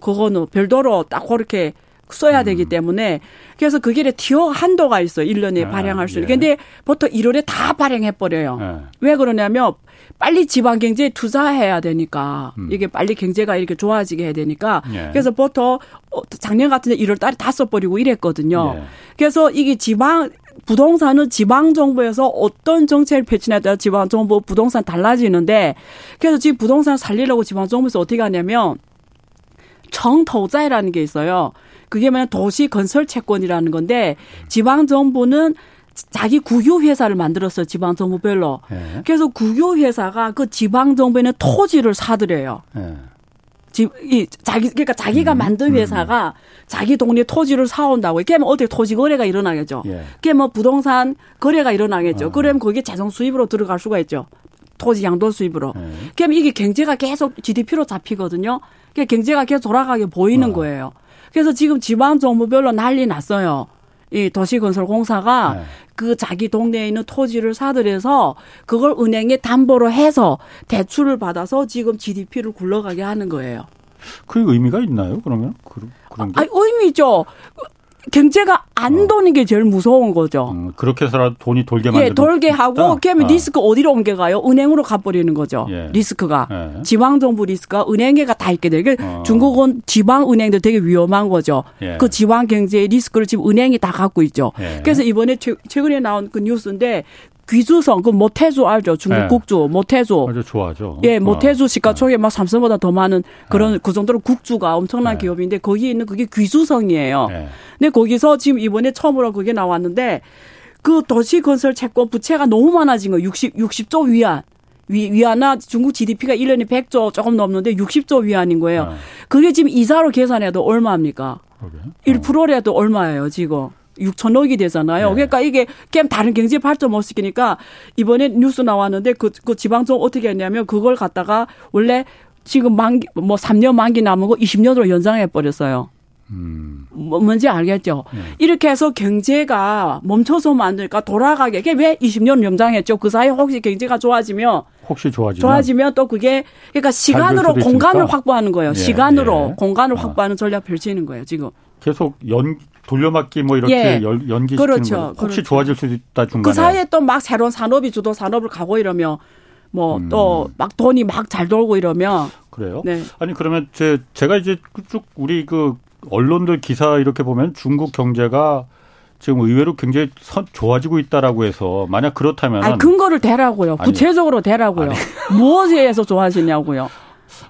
그거는 별도로 딱 그렇게 써야 되기 음. 때문에 그래서 그 길에 티어 한도가 있어요. 1년에 아, 발행할 수 있는. 예. 근데 보통 1월에 다 발행해 버려요. 예. 왜 그러냐면 빨리 지방 경제에 투자해야 되니까 음. 이게 빨리 경제가 이렇게 좋아지게 해야 되니까 예. 그래서 보통 어, 작년 같은 데 1월 달에 다 써버리고 이랬거든요. 예. 그래서 이게 지방 부동산은 지방 정부에서 어떤 정책을 펼치냐에 따라 지방 정부 부동산 달라지는데 그래서 지금 부동산 살리려고 지방 정부에서 어떻게 하냐면 정토자이라는 게 있어요. 그게 뭐냐 도시 건설 채권이라는 건데 지방 정부는 자기 국유 회사를 만들었어요. 지방 정부별로. 네. 그래서 국유 회사가 그 지방 정부에는 토지를 사들여요. 네. 이 자기 그러니까 자기가 음, 만든 음. 회사가 음. 자기 동네 토지를 사온다고. 이게 뭐 어떻게 토지 거래가 일어나겠죠. 예. 그게 뭐 부동산 거래가 일어나겠죠. 어. 그러면 거기에 재정 수입으로 들어갈 수가 있죠. 토지 양도 수입으로. 예. 그러면 이게 경제가 계속 GDP로 잡히거든요. 그러니까 경제가 계속 돌아가게 보이는 어. 거예요. 그래서 지금 지방 정부별로 난리 났어요. 이 도시건설공사가 네. 그 자기 동네에 있는 토지를 사들여서 그걸 은행에 담보로 해서 대출을 받아서 지금 GDP를 굴러가게 하는 거예요. 그 의미가 있나요? 그러면 그 런 게? 아, 의미죠. 경제가 안 어. 도는 게 제일 무서운 거죠. 음, 그렇게 해서라도 돈이 돌게 만들고. 예, 돌게 하고, 그러면 어. 리스크 어디로 옮겨가요? 은행으로 가버리는 거죠. 예. 리스크가. 예. 지방 정부 리스크가 은행에가 다 있게 되게 어. 중국은 지방 은행도 되게 위험한 거죠. 예. 그 지방 경제의 리스크를 지금 은행이 다 갖고 있죠. 예. 그래서 이번에 최 근에 나온 그 뉴스인데 귀주성 그 모태주 알죠? 중국 네. 국주 모태주. 아주 좋아하죠. 예, 모태주 어. 시가총액 막 삼성보다 더 많은 그런 네. 그 정도로 국주가 엄청난 네. 기업인데 거기 있는 그게 귀주성이에요. 네. 근데 거기서 지금 이번에 처음으로 그게 나왔는데 그 도시 건설 채권 부채가 너무 많아진 거 60, 60조 위안. 위, 위안화 중국 GDP가 1년에 100조 조금 넘는데 60조 위안인 거예요. 네. 그게 지금 이자로 계산해도 얼마입니까? 그래? 1%라도 어. 얼마예요, 지금. 6천억이 되잖아요. 네. 그러니까 이게 게임 다른 경제 발전 못 시키니까 이번에 뉴스 나왔는데 그, 그 지방정 어떻게 했냐면 그걸 갖다가 원래 지금 만기 뭐 3년 만기 남은 거 20년으로 연장해 버렸어요. 음. 뭐 뭔지 알겠죠? 네. 이렇게 해서 경제가 멈춰서만 안 되니까 돌아가게. 그게 왜 20년 연장했죠? 그 사이에 혹시 경제가 좋아지면 혹시 좋아지면 좋아지면 또 그게 그러니까 시간으로 공간을 확보하는 거예요. 네. 시간으로 네. 공간을 아. 확보하는 전략 펼치는 거예요, 지금. 계속 연 돌려막기 뭐 이렇게 예. 연기시키는 그렇죠. 거 혹시 그렇죠. 좋아질 수 있다 중간에 그 사이에 또 막 새로운 산업이 주도 산업을 가고 이러면 뭐 또막 음. 돈이 막 잘 돌고 이러면 그래요? 네. 아니 그러면 제 제가 이제 쭉 우리 그 언론들 기사 이렇게 보면 중국 경제가 지금 의외로 굉장히 선, 좋아지고 있다라고 해서 만약 그렇다면 아니, 근거를 대라고요. 구체적으로 대라고요. 무엇에 의해서 좋아지냐고요.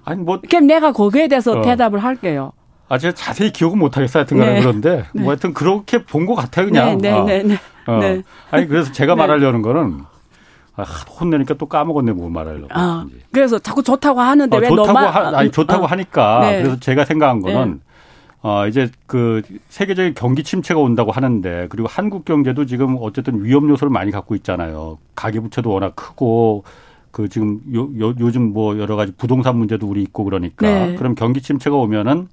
아니 뭐 그럼 내가 거기에 대해서 어. 대답을 할게요. 아 제가 자세히 기억은 못 하겠어요. 하여튼 간에 네. 그런데 네. 뭐 하여튼 그렇게 본 것 같아요 그냥. 네, 네, 어. 네, 네. 어. 네. 아니 그래서 제가 네. 말하려는 거는 아, 혼내니까 또 까먹었네 뭐 말하려고. 아, 그래서 자꾸 좋다고 하는데 어, 왜 좋다고 너만 하, 아니 좋다고 어. 하니까 그래서 제가 생각한 거는 어, 이제 그 세계적인 경기 침체가 온다고 하는데 그리고 한국 경제도 지금 어쨌든 위험 요소를 많이 갖고 있잖아요. 가계 부채도 워낙 크고 그 지금 요, 요, 요즘 뭐 여러 가지 부동산 문제도 우리 있고 그러니까 네. 그럼 경기 침체가 오면은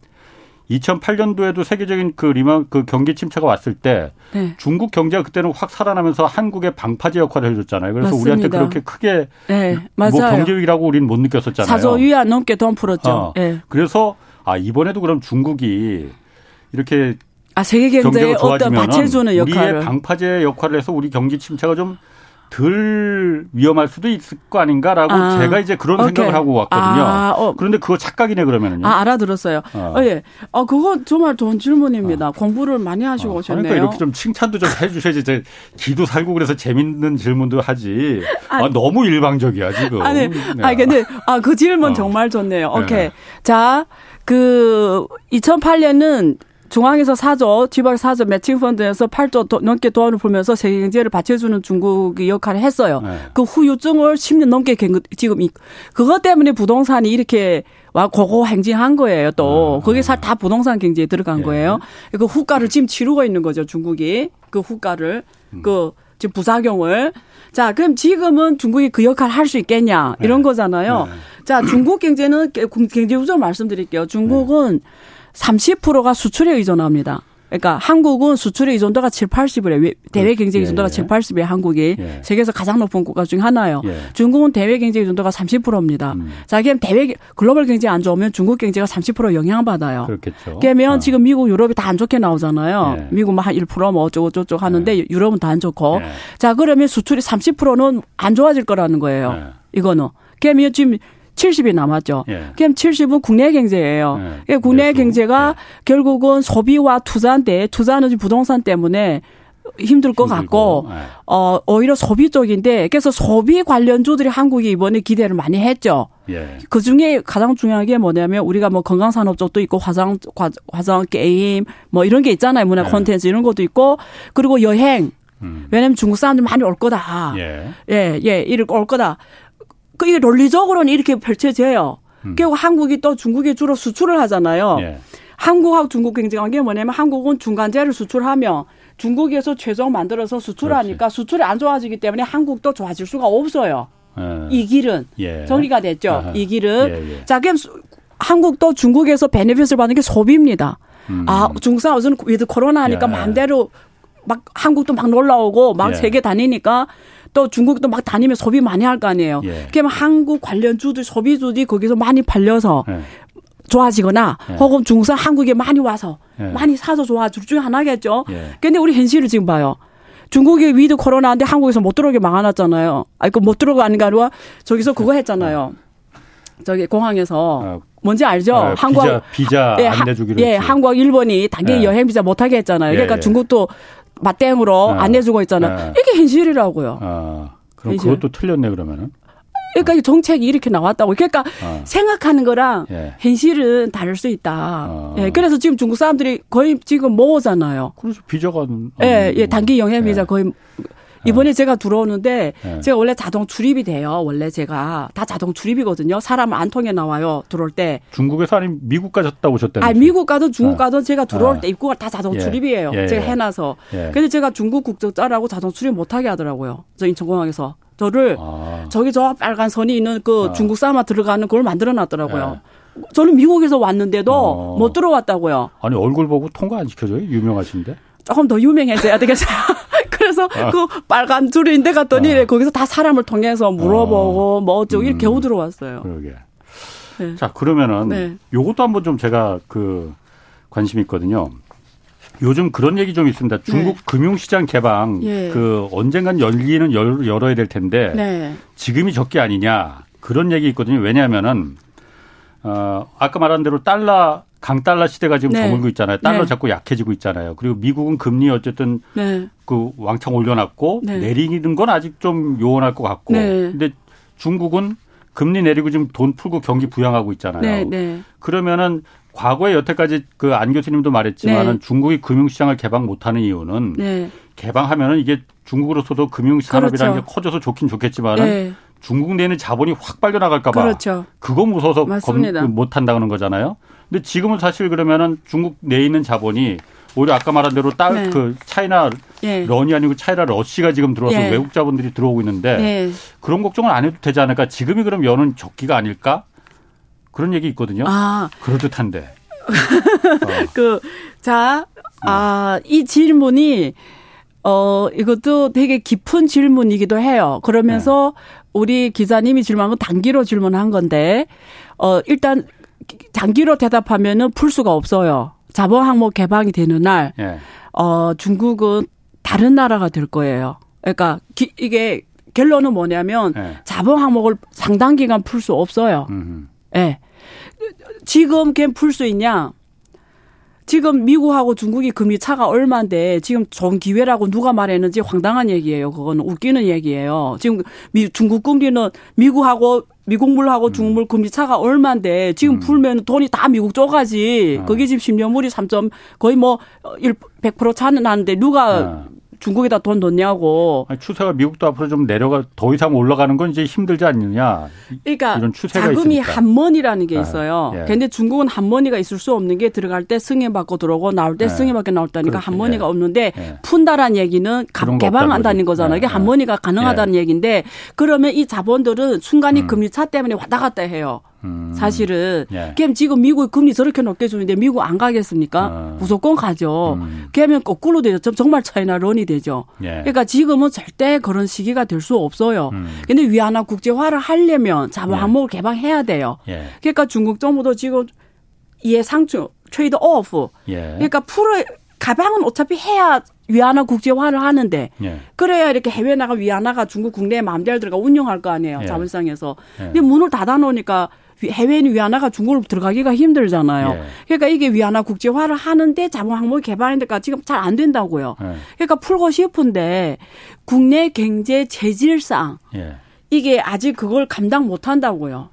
2008년도에도 세계적인 그 리마 그 경기 침체가 왔을 때 네. 중국 경제가 그때는 확 살아나면서 한국의 방파제 역할을 해줬잖아요. 그래서 맞습니다. 우리한테 그렇게 크게 네, 뭐 경제 위기라고 우리는 못 느꼈었잖아요. 사조 위안 넘게 돈 풀었죠. 어. 네. 그래서 아 이번에도 그럼 중국이 이렇게 아 세계 경제에 어떤 받쳐주는 역할을 우리의 방파제 역할을 해서 우리 경기 침체가 좀 덜 위험할 수도 있을 거 아닌가라고 아, 제가 이제 그런 오케이. 생각을 하고 왔거든요. 아, 어. 그런데 그거 착각이네 그러면은요. 아, 알아들었어요. 어. 어 예. 어, 그거 정말 좋은 질문입니다. 어. 공부를 많이 하시고 어. 오셨네요. 그러니까 이렇게 좀 칭찬도 좀 해주셔야지. 이제 기도 살고 그래서 재밌는 질문도 하지. 아, 너무 일방적이야 지금. 아니, 네. 아 근데 아 그 질문 어. 정말 좋네요. 오케이. 네. 자, 그 2008년은 중앙에서 사조, 지방 사조 매칭 펀드에서 8조 도, 넘게 돈을 풀면서 세계 경제를 받쳐주는 중국이 역할을 했어요. 네. 그 후유증을 10년 넘게 지금 그것 때문에 부동산이 이렇게 와 고고 행진한 거예요. 또 아. 거기 다 부동산 경제에 들어간 네. 거예요. 그 후가를 지금 치르고 있는 거죠. 중국이 그 후가를 음. 그 지금 부작용을 자 그럼 지금은 중국이 그 역할 을 할 수 있겠냐 이런 네. 거잖아요. 네. 자 중국 경제는 경제 우선 말씀드릴게요. 중국은 네. 30%가 수출에 의존합니다. 그러니까 한국은 수출의 의존도가 7, 80이래. 대외 경제 의존도가 예, 7, 80이에요. 한국이. 예. 세계에서 가장 높은 국가 중에 하나예요. 예. 중국은 대외 경제 의존도가 30%입니다. 음. 자, 그럼 대외 글로벌 경제 안 좋으면 중국 경제가 30% 영향받아요. 그렇겠죠. 그러면 어. 지금 미국, 유럽이 다 안 좋게 나오잖아요. 예. 미국 뭐한 1%뭐 어쩌고 저쩌고 하는데 예. 유럽은 다 안 좋고. 예. 자, 그러면 수출이 30%는 안 좋아질 거라는 거예요. 이거는. 그러면 지금 70이 남았죠. 예. 그럼 70은 국내 경제예요. 예. 그러니까 국내 그래서, 경제가 예. 결국은 소비와 투자인데 투자는 부동산 때문에 힘들 것 같고 예. 어 오히려 소비 쪽인데 그래서 소비 관련주들이 한국이 이번에 기대를 많이 했죠. 예. 그 중에 가장 중요한 게 뭐냐면 우리가 뭐 건강 산업 쪽도 있고 화장 화장 게임 뭐 이런 게 있잖아요. 문화 예. 콘텐츠 이런 것도 있고 그리고 여행 음. 왜냐면 중국 사람들 많이 올 거다. 예, 예, 예 이렇게 올 거다. 그 이게 논리적으로는 이렇게 펼쳐져요. 음. 그리고 한국이 또 중국에 주로 수출을 하잖아요. 예. 한국하고 중국 경쟁한 게 뭐냐면 한국은 중간재를 수출하며 중국에서 최종 만들어서 수출하니까 수출이 안 좋아지기 때문에 한국도 좋아질 수가 없어요. 예. 이 길은 예. 정리가 됐죠. 아하. 이 길은 예, 예. 자 그럼 한국도 중국에서 benefit을 받는 게 소비입니다. 음. 아 중국 사람은 with 코로나 하니까 예. 마음대로 막 한국도 막 놀러 오고 막 세계 다니니까 또 중국도 막 다니면 소비 많이 할 거 아니에요. 예. 그러면 한국 관련주들 소비주들이 거기서 많이 팔려서 예. 좋아지거나 예. 혹은 중국산 한국에 많이 와서 예. 많이 사서 좋아질 중에 하나겠죠. 예. 근데 우리 현실을 지금 봐요. 중국이 with 코로나인데 한국에서 못 들어오게 막아놨잖아요. 아, 이거 못 들어가는 게 아니라 저기서 그거 했잖아요. 저기 공항에서 아, 뭔지 알죠? 아, 한국 비자, 비자 예, 안 내주기로 예, 한국 일본이 당연히 예. 여행 비자 못 하게 했잖아요. 그러니까 예, 예. 중국도 맞대응으로 네. 안 내주고 있잖아요. 네. 이게 현실이라고요. 아, 그럼 현실. 그것도 틀렸네 그러면은. 그러니까 이 정책이 이렇게 나왔다고. 그러니까 어. 생각하는 거랑 예. 현실은 다를 수 있다. 어. 예, 그래서 지금 중국 사람들이 거의 지금 모으잖아요. 그래서 비자가 예, 예, 단기 영해 비자 예. 거의 이번에 네. 제가 들어오는데 네. 제가 원래 자동 출입이 돼요. 원래 제가 다 자동 출입이거든요. 사람 안 통해 나와요. 들어올 때. 중국에서 아니 미국 가셨다 오셨다는 아, 미국 가도 중국 가도 제가 들어올 때 입구가 다 자동 예. 출입이에요. 예. 제가 해 놔서. 예. 근데 제가 중국 국적자라고 자동 출입 못 하게 하더라고요. 저 인천공항에서. 저를 아. 저기 저 빨간 선이 있는 그 아. 중국 사마 들어가는 걸 만들어 놨더라고요. 예. 저는 미국에서 왔는데도 어. 못 들어왔다고요. 아니 얼굴 보고 통과 안 시켜줘요? 유명하신데? 조금 더 유명해져야 되겠어요. 그래서 아. 그 빨간 줄인데 갔더니 아. 거기서 다 사람을 통해서 물어보고 아. 뭐 어쩌고 이렇게 겨우 음. 들어왔어요. 그러게. 네. 자 그러면은 네. 요것도 한번 좀 제가 그 관심 있거든요. 요즘 그런 얘기 좀 있습니다. 중국 네. 금융시장 개방 예. 그 언젠간 열리는 열, 열어야 될 텐데 네. 지금이 적게 아니냐 그런 얘기 있거든요. 왜냐하면은 어 아까 말한 대로 달러 강달러 시대가 지금 네. 저물고 있잖아요. 달러 네. 자꾸 약해지고 있잖아요. 그리고 미국은 금리 어쨌든 네. 그 왕창 올려놨고 네. 내리는 건 아직 좀 요원할 것 같고. 네. 근데 중국은 금리 내리고 지금 돈 풀고 경기 부양하고 있잖아요. 네, 네. 그러면은 과거에 여태까지 그 안 교수님도 말했지만은 네. 중국이 금융시장을 개방 못하는 이유는 네. 개방하면은 이게 중국으로서도 금융산업이라는 그렇죠. 게 커져서 좋긴 좋겠지만은 네. 중국 내는 자본이 확 빨려 나갈까봐 그렇죠. 그거 무서워서 검, 그못 한다는 거잖아요. 근데 지금은 사실 그러면은 중국 내에 있는 자본이 오히려 아까 말한 대로 딸그 네. 그 차이나 예. 런이 아니고 차이나 러시가 지금 들어와서 예. 외국 자본들이 들어오고 있는데 네. 그런 걱정은 안 해도 되지 않을까? 지금이 그럼 여는 적기가 아닐까? 그런 얘기 있거든요. 아. 그럴 듯한데. 어. 그, 자, 아, 이 질문이, 어, 이것도 되게 깊은 질문이기도 해요. 그러면서 네. 우리 기자님이 질문한 건 단기로 질문한 건데, 어, 일단, 단기로 대답하면은 풀 수가 없어요. 자본 항목 개방이 되는 날, 네. 어, 중국은 다른 나라가 될 거예요. 그러니까, 기, 이게, 결론은 뭐냐면, 네. 자본 항목을 상당 기간 풀 수 없어요. 예. 네. 지금 걔 풀 수 있냐? 지금 미국하고 중국이 금리 차가 얼마인데 지금 좋은 기회라고 누가 말했는지 황당한 얘기예요. 그거는 웃기는 얘기예요. 지금 미, 중국 금리는 미국하고 미국물하고 음. 중국물 금리 차가 얼마인데 지금 음. 풀면 돈이 다 미국 쪽가지. 아. 그게 지금 10년 물이 3점 거의 뭐 1, 100% 차는 하는데 누가 아. 중국에다 돈 뒀냐고. 아니, 추세가 미국도 앞으로 좀 내려가 더 이상 올라가는 건 이제 힘들지 않느냐. 그러니까 이런 추세가 자금이 있으니까. 한머니라는 게 아, 있어요. 아, 예. 근데 중국은 한머니가 있을 수 없는 게 들어갈 때 승인 받고 들어오고 나올 때 예. 승인 받고 나올 때니까 한머니가 예. 없는데 예. 푼다라는 얘기는 개방한다는 거잖아요. 이게 예. 핫머니가 가능하다는 예. 얘기인데 그러면 이 자본들은 순간이 음. 금리 차 때문에 왔다 갔다 해요. 음. 사실은. 예. 그럼 지금 미국 금리 저렇게 높게 주는데 미국 안 가겠습니까? 어. 무조건 가죠. 음. 그러면 거꾸로 되죠. 정말 China run이 되죠. 예. 그러니까 지금은 절대 그런 시기가 될 수 없어요. 음. 근데 위안화 국제화를 하려면 자본 예. 항목을 개방해야 돼요. 예. 그러니까 중국 정부도 지금 예상중 trade off. 예. 그러니까 풀어 가방은 어차피 해야 위안화 국제화를 하는데 예. 그래야 이렇게 해외 나가 위안화가 중국 국내에 마음대로 들어가 운영할 거 아니에요 예. 자본상에서 예. 근데 문을 닫아 놓으니까 해외인 위안화가 중국으로 들어가기가 힘들잖아요. 예. 그러니까 이게 위안화 국제화를 하는데 자본 항목이 개발하니까 지금 잘 안 된다고요. 예. 그러니까 풀고 싶은데 국내 경제 체질상 예. 이게 아직 그걸 감당 못 한다고요.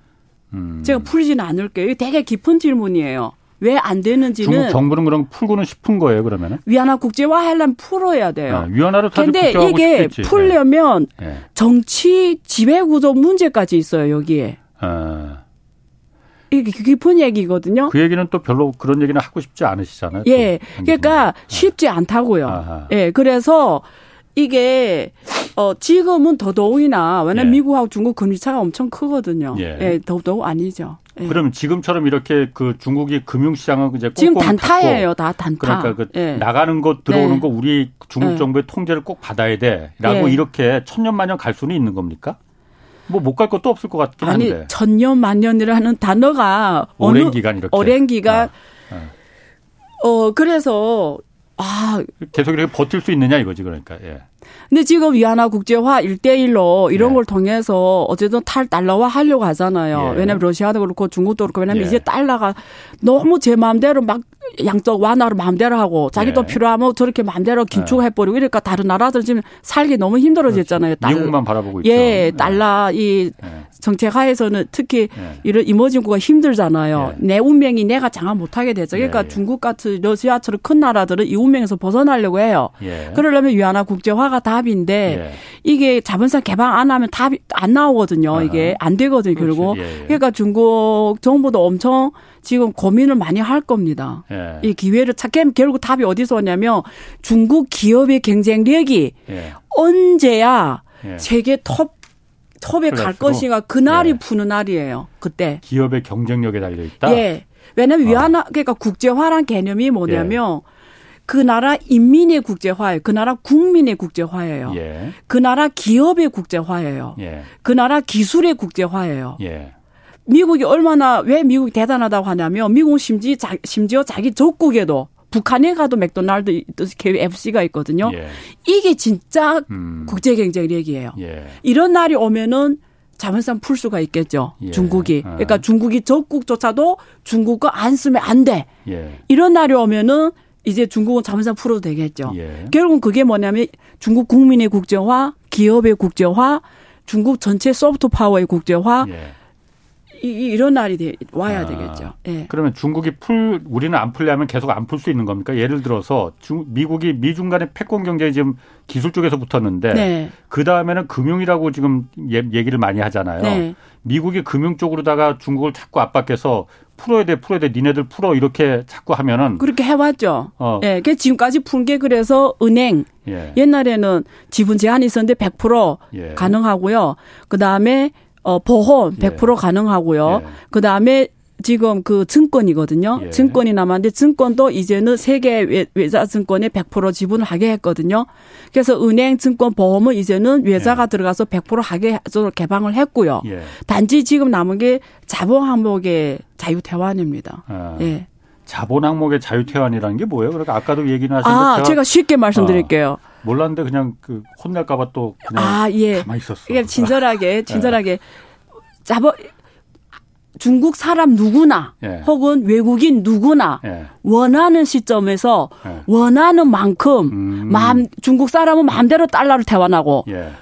음. 제가 풀지는 않을게요. 이게 되게 깊은 질문이에요. 왜안 되는지는 중국 정부는 그럼 풀고는 싶은 거예요, 그러면은? 위안화 국제화 하려면 풀어야 돼요. 네, 위안화를 근데 이게 싶겠지. 풀려면 네. 정치 지배 구조 문제까지 있어요, 여기에. 아. 이게 깊은 얘기거든요. 그 얘기는 또 별로 그런 얘기는 하고 싶지 않으시잖아요. 예. 그러니까 쉽지 않다고요. 아하. 예. 그래서 이게 어 지금은 더더욱이나 왜냐면 예. 미국하고 중국 금리 차가 엄청 크거든요. 예, 예 더더욱 아니죠. 예. 그러면 지금처럼 이렇게 그 중국이 금융시장은 이제 지금 단타예요, 다 단타. 그러니까 그 예. 나가는 것 들어오는 네. 거 우리 중국 예. 정부의 통제를 꼭 받아야 돼라고 예. 이렇게 천년만년 갈 수는 있는 겁니까? 뭐 못 갈 것도 없을 것 같긴 아니, 한데. 천년 만년이라는 단어가 오랜 기간 이렇게. 오랜 기간. 아, 아. 어 그래서 아 계속 이렇게 버틸 수 있느냐 이거지 그러니까. 예. 근데 지금 위안화 국제화 1대1로 이런 네. 걸 통해서 어쨌든 탈 달러화 하려고 하잖아요. 예. 왜냐면 러시아도 그렇고 중국도 그렇고 왜냐면 예. 이제 달러가 너무 제 마음대로 막 양적 완화를 마음대로 하고 자기도 예. 필요하면 저렇게 마음대로 긴축해 버리고 이러니까 다른 나라들 지금 살기 너무 힘들어졌잖아요. 그렇지. 미국만 바라보고 있죠. 예, 달러 이 예. 정책 하에서는 특히 예. 이런 이머징국가 힘들잖아요. 내 운명이 내가 장악 못하게 되죠. 그러니까 중국 같은 러시아처럼 큰 나라들은 이 운명에서 벗어나려고 해요. 그러려면 위안화 국제화가 답인데 이게 자본사 개방 안 하면 답이 안 나오거든요. 아하. 이게 안 되거든요. 결국. 그러니까 중국 정부도 엄청 지금 고민을 많이 할 겁니다. 예. 이 기회를 찾게 결국 답이 어디서 오냐면 중국 기업의 경쟁력이 예. 언제야 예. 세계 톱 톱에 갈 것인가 그날이 예. 푸는 날이에요. 그때 기업의 경쟁력에 달려 있다. 예. 왜냐하면 어. 위안화 그러니까 국제화란 개념이 뭐냐면 예. 그 나라 인민의 국제화예요. 그 나라 국민의 국제화예요. 예. 그 나라 기업의 국제화예요. 예. 그 나라 기술의 국제화예요. 예. 미국이 얼마나 왜 미국이 대단하다고 하냐면 미국은 심지 자, 심지어 자기 적국에도 북한에 가도 맥도날드 KFC가 있거든요. 예. 이게 진짜 음. 국제 경쟁력이에요. 예. 이런 날이 오면은 자본상 풀 수가 있겠죠. 예. 중국이. 아. 그러니까 중국이 적국조차도 중국 거안 쓰면 안 돼. 예. 이런 날이 오면은 이제 중국은 자본상 풀어도 되겠죠. 예. 결국은 그게 뭐냐면 중국 국민의 국제화, 기업의 국제화, 중국 전체 soft power의 국제화, 예. 이, 이런 날이 돼, 와야 아, 되겠죠. 예. 그러면 중국이 풀 우리는 안 풀려면 계속 안 풀 수 있는 겁니까? 예를 들어서 중, 미국이 미중 간의 패권 경쟁이 지금 기술 쪽에서 붙었는데 네. 그 다음에는 금융이라고 지금 예, 얘기를 많이 하잖아요. 네. 미국이 금융 쪽으로다가 중국을 자꾸 압박해서 풀어야 돼, 풀어야 돼, 니네들 풀어 이렇게 자꾸 하면은 그렇게 해왔죠. 어. 예, 그 지금까지 푼 게 그래서 은행 예. 옛날에는 지분 제한이 있었는데 100% 예. 가능하고요. 그 다음에 어, 보험 100% 예. 가능하고요. 예. 그 다음에 지금 그 증권이거든요. 예. 증권이 남았는데 증권도 이제는 세계 외자 증권에 100% 지분을 하게 했거든요. 그래서 은행, 증권, 보험은 이제는 외자가 예. 들어가서 100% 하게 개방을 했고요. 예. 단지 지금 남은 게 자본 항목의 자유 퇴환입니다. 아. 예. 자본 항목의 자유 퇴환이라는 게 뭐예요? 그러니까 아까도 얘기는 하셨는데 아, 제가, 제가 쉽게 말씀드릴게요. 아. 몰랐는데 그냥 그 혼날까봐 또 그냥 아, 예. 가만히 있었어. 그냥 친절하게, 친절하게. 네. 자본, 중국 사람 누구나 예. 혹은 외국인 누구나 예. 원하는 시점에서 예. 원하는 만큼 음. 마음 중국 사람은 마음대로 달러를 태환하고 예.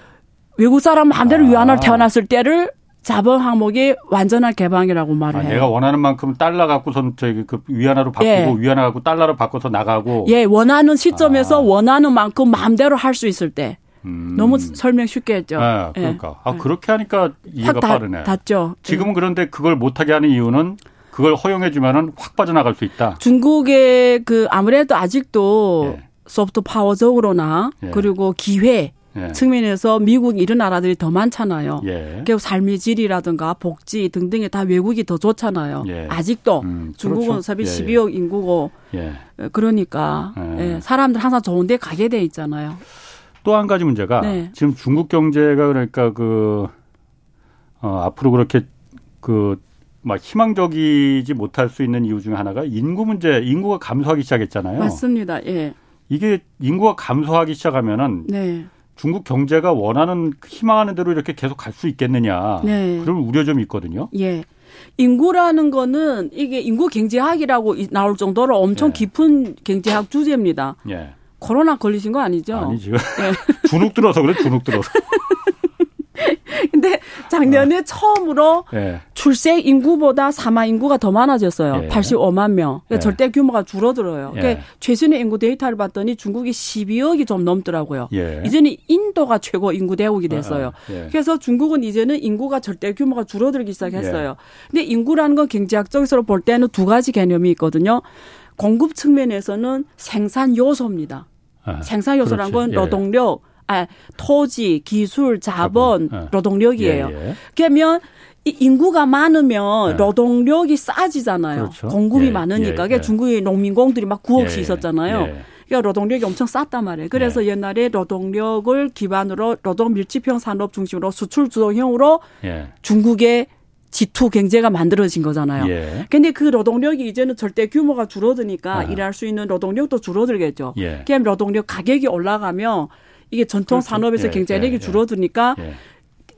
외국 사람은 마음대로 아. 위안을 태어났을 때를 자본 항목이 완전한 개방이라고 말을 아, 해요. 내가 원하는 만큼 달러 갖고선 저기 그 위안화로 바꾸고 예. 위안화 갖고 달러로 바꿔서 나가고 예, 원하는 시점에서 아. 원하는 만큼 마음대로 할 수 있을 때. 음. 너무 설명 쉽게 했죠. 네, 그러니까. 예. 아, 그렇게 하니까 이해가 다, 빠르네. 닿죠. 지금은 그런데 그걸 못하게 하는 이유는 그걸 허용해 주면은 확 빠져나갈 수 있다. 중국의 그 아무래도 아직도 예. 소프트 파워적으로나 예. 그리고 기회 예. 측면에서 미국 이런 나라들이 더 많잖아요. 예. 결국 삶의 질이라든가 복지 등등에 다 외국이 더 좋잖아요. 예. 아직도 음, 중국은 그렇죠. 어차피 12억 예, 예. 인구고 예. 그러니까 사람들 항상 좋은데 가게 돼 있잖아요. 또 한 가지 문제가 네. 지금 중국 경제가 그러니까 그 어, 앞으로 그렇게 그 막 희망적이지 못할 수 있는 이유 중에 하나가 인구 문제, 인구가 감소하기 시작했잖아요. 맞습니다. 예. 이게 인구가 감소하기 시작하면은 네. 중국 경제가 원하는 희망하는 대로 이렇게 계속 갈 수 있겠느냐 네. 그런 우려 좀 있거든요. 예. 인구라는 거는 이게 인구 경제학이라고 나올 정도로 엄청 예. 깊은 경제학 주제입니다. 예. 코로나 걸리신 거 아니죠? 아니죠. 예. 주눅 들어서 그래, 주눅 들어서. 근데 작년에 어. 처음으로 예. 출생 인구보다 사망 인구가 더 많아졌어요. 예. 85만 명. 그러니까 예. 절대 규모가 줄어들어요. 그러니까 예. 최근에 인구 데이터를 봤더니 중국이 12억이 좀 넘더라고요. 예. 이제는 인도가 최고 인구 대국이 됐어요. 어, 어. 그래서 중국은 이제는 인구가 절대 규모가 줄어들기 시작했어요. 근데 인구라는 건 경제학적으로 볼 때는 두 가지 개념이 있거든요. 공급 측면에서는 생산 요소입니다. 아, 생산 요소란 건 노동력, 아, 토지, 기술, 자본, 자본. 예. 노동력이에요. 예, 예. 그러면 이 인구가 많으면 예. 노동력이 싸지잖아요. 그렇죠. 공급이 예, 많으니까. 그러니까 예, 중국의 농민공들이 막 9억씩 있었잖아요. 그러니까 노동력이 엄청 쌌단 말이에요. 그래서 옛날에 노동력을 기반으로 노동 밀집형 산업 중심으로 수출 주도형으로 중국의 G2 경제가 만들어진 거잖아요. 예. 근데 그 노동력이 이제는 절대 규모가 줄어드니까 아. 일할 수 있는 노동력도 줄어들겠죠. 예. 그럼 노동력 가격이 올라가면 이게 전통 그렇죠. 산업에서 예, 경제력이 예, 줄어드니까 예.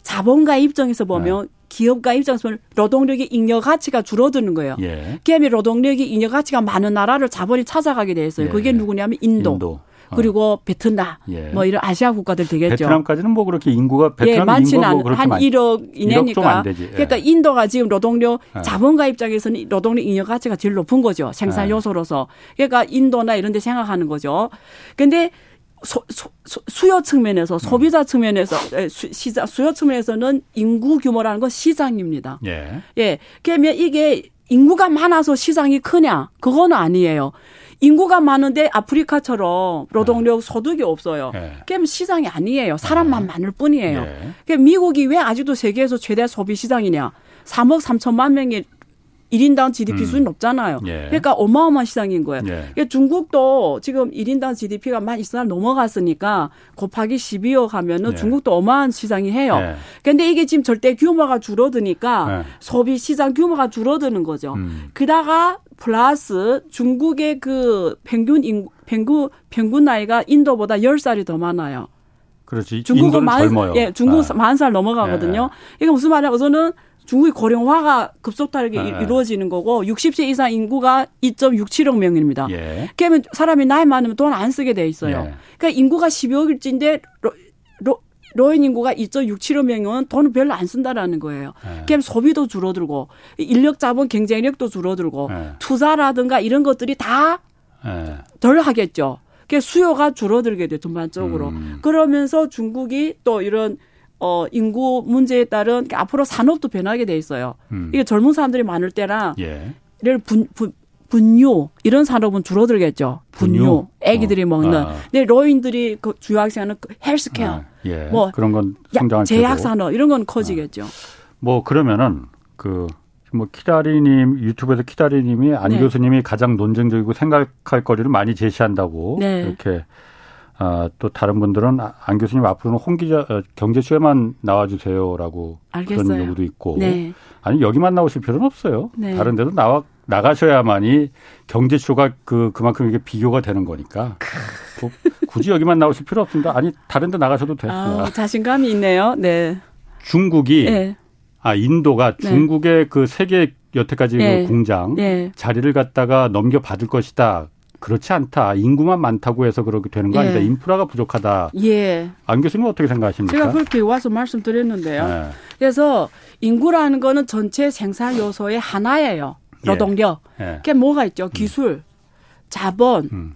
자본가 입장에서 보면 예. 기업가 입장에서 보면 노동력의 잉여 가치가 줄어드는 거예요. 예. 그다음에 노동력이 잉여 가치가 많은 나라를 자본이 찾아가게 돼 있어요. 그게 누구냐면 인도. 인도. 어. 그리고 베트남 예. 뭐 이런 아시아 국가들 되겠죠. 베트남까지는 뭐 그렇게 인구가 베트남 예, 많지는 뭐한 1억 이내니까. 예. 그러니까 인도가 지금 노동력 예. 자본가 입장에서는 노동력 잉여 가치가 제일 높은 거죠. 생산 예. 요소로서. 그러니까 인도나 이런 데 생각하는 거죠. 근데 소, 소, 수요 측면에서 소비자 측면에서 수, 시장 수요 측면에서는 인구 규모라는 건 시장입니다. 예. 예. 그러면 이게 인구가 많아서 시장이 크냐? 그건 아니에요. 인구가 많은데 아프리카처럼 노동력 네. 소득이 없어요. 예. 그럼 시장이 아니에요. 사람만 예. 많을 뿐이에요. 예. 미국이 왜 아직도 세계에서 최대 소비 시장이냐? 3억 3천만 명이 1인당 GDP 음. 수준이 높잖아요. 예. 그러니까 어마어마한 시장인 거예요. 예. 그러니까 중국도 지금 1인당 GDP가 만 있을 넘어갔으니까 곱하기 12억 하면은 예. 중국도 어마한 시장이 해요. 예. 근데 이게 지금 절대 규모가 줄어드니까 예. 소비 시장 규모가 줄어드는 거죠. 음. 그다가 플러스 중국의 그 평균 인구, 평균 평균 나이가 인도보다 10살이 더 많아요. 그렇지. 중국은 만, 젊어요. 예, 중국 아. 만살 넘어가거든요. 예. 이게 무슨 말이야? 우선은 중국의 고령화가 급속하게 네. 이루어지는 거고 60세 이상 인구가 2.67억 명입니다. 예. 그러면 사람이 나이 많으면 돈 안 쓰게 돼 있어요. 예. 그러니까 인구가 12억일지인데 로, 로, 로인 인구가 2.67억 명은 돈을 별로 안 쓴다라는 거예요. 예. 그럼 소비도 줄어들고 인력 자본 경쟁력도 줄어들고 예. 투자라든가 이런 것들이 다덜 예. 하겠죠. 그 수요가 줄어들게 돼 전반적으로. 음. 그러면서 중국이 또 이런 어, 인구 문제에 따른 앞으로 산업도 변하게 돼 있어요. 음. 이게 젊은 사람들이 많을 때랑 예. 예를 분, 분, 분뇨 이런 산업은 줄어들겠죠. 분뇨? 애기들이 어. 먹는. 아. 근데 로인들이 그 주요하는 그 헬스케어, 아. 예. 뭐 그런 건 성장할 제약 산업 이런 건 커지겠죠. 아. 뭐 그러면은 그 뭐 키다리님 유튜브에서 키다리님이 안 네. 교수님이 가장 논쟁적이고 생각할 거리를 많이 제시한다고 네. 이렇게 아, 또 다른 분들은 아, 안 교수님 앞으로는 홍 기자 어, 경제쇼에만 나와주세요라고 알겠어요. 그런 요구도 있고 네. 아니 여기만 나오실 필요는 없어요. 네. 다른 데도 나와 나가셔야만이 경제쇼가 그 그만큼 이게 비교가 되는 거니까 뭐 굳이 여기만 나오실 필요 없습니다. 아니 다른 데 나가셔도 돼요. 아, 자신감이 있네요. 네. 중국이 네. 아 인도가 네. 중국의 그 세계 여태까지 그 네. 공장 네. 자리를 갖다가 넘겨 받을 것이다. 그렇지 않다. 인구만 많다고 해서 그렇게 되는 거 아니다. 예. 인프라가 부족하다. 예. 안 교수님 어떻게 생각하십니까? 제가 그렇게 와서 말씀드렸는데요. 예. 그래서 인구라는 거는 전체 생산 요소의 하나예요. 예. 노동력. 예. 그게 뭐가 있죠? 음. 기술, 자본, 음.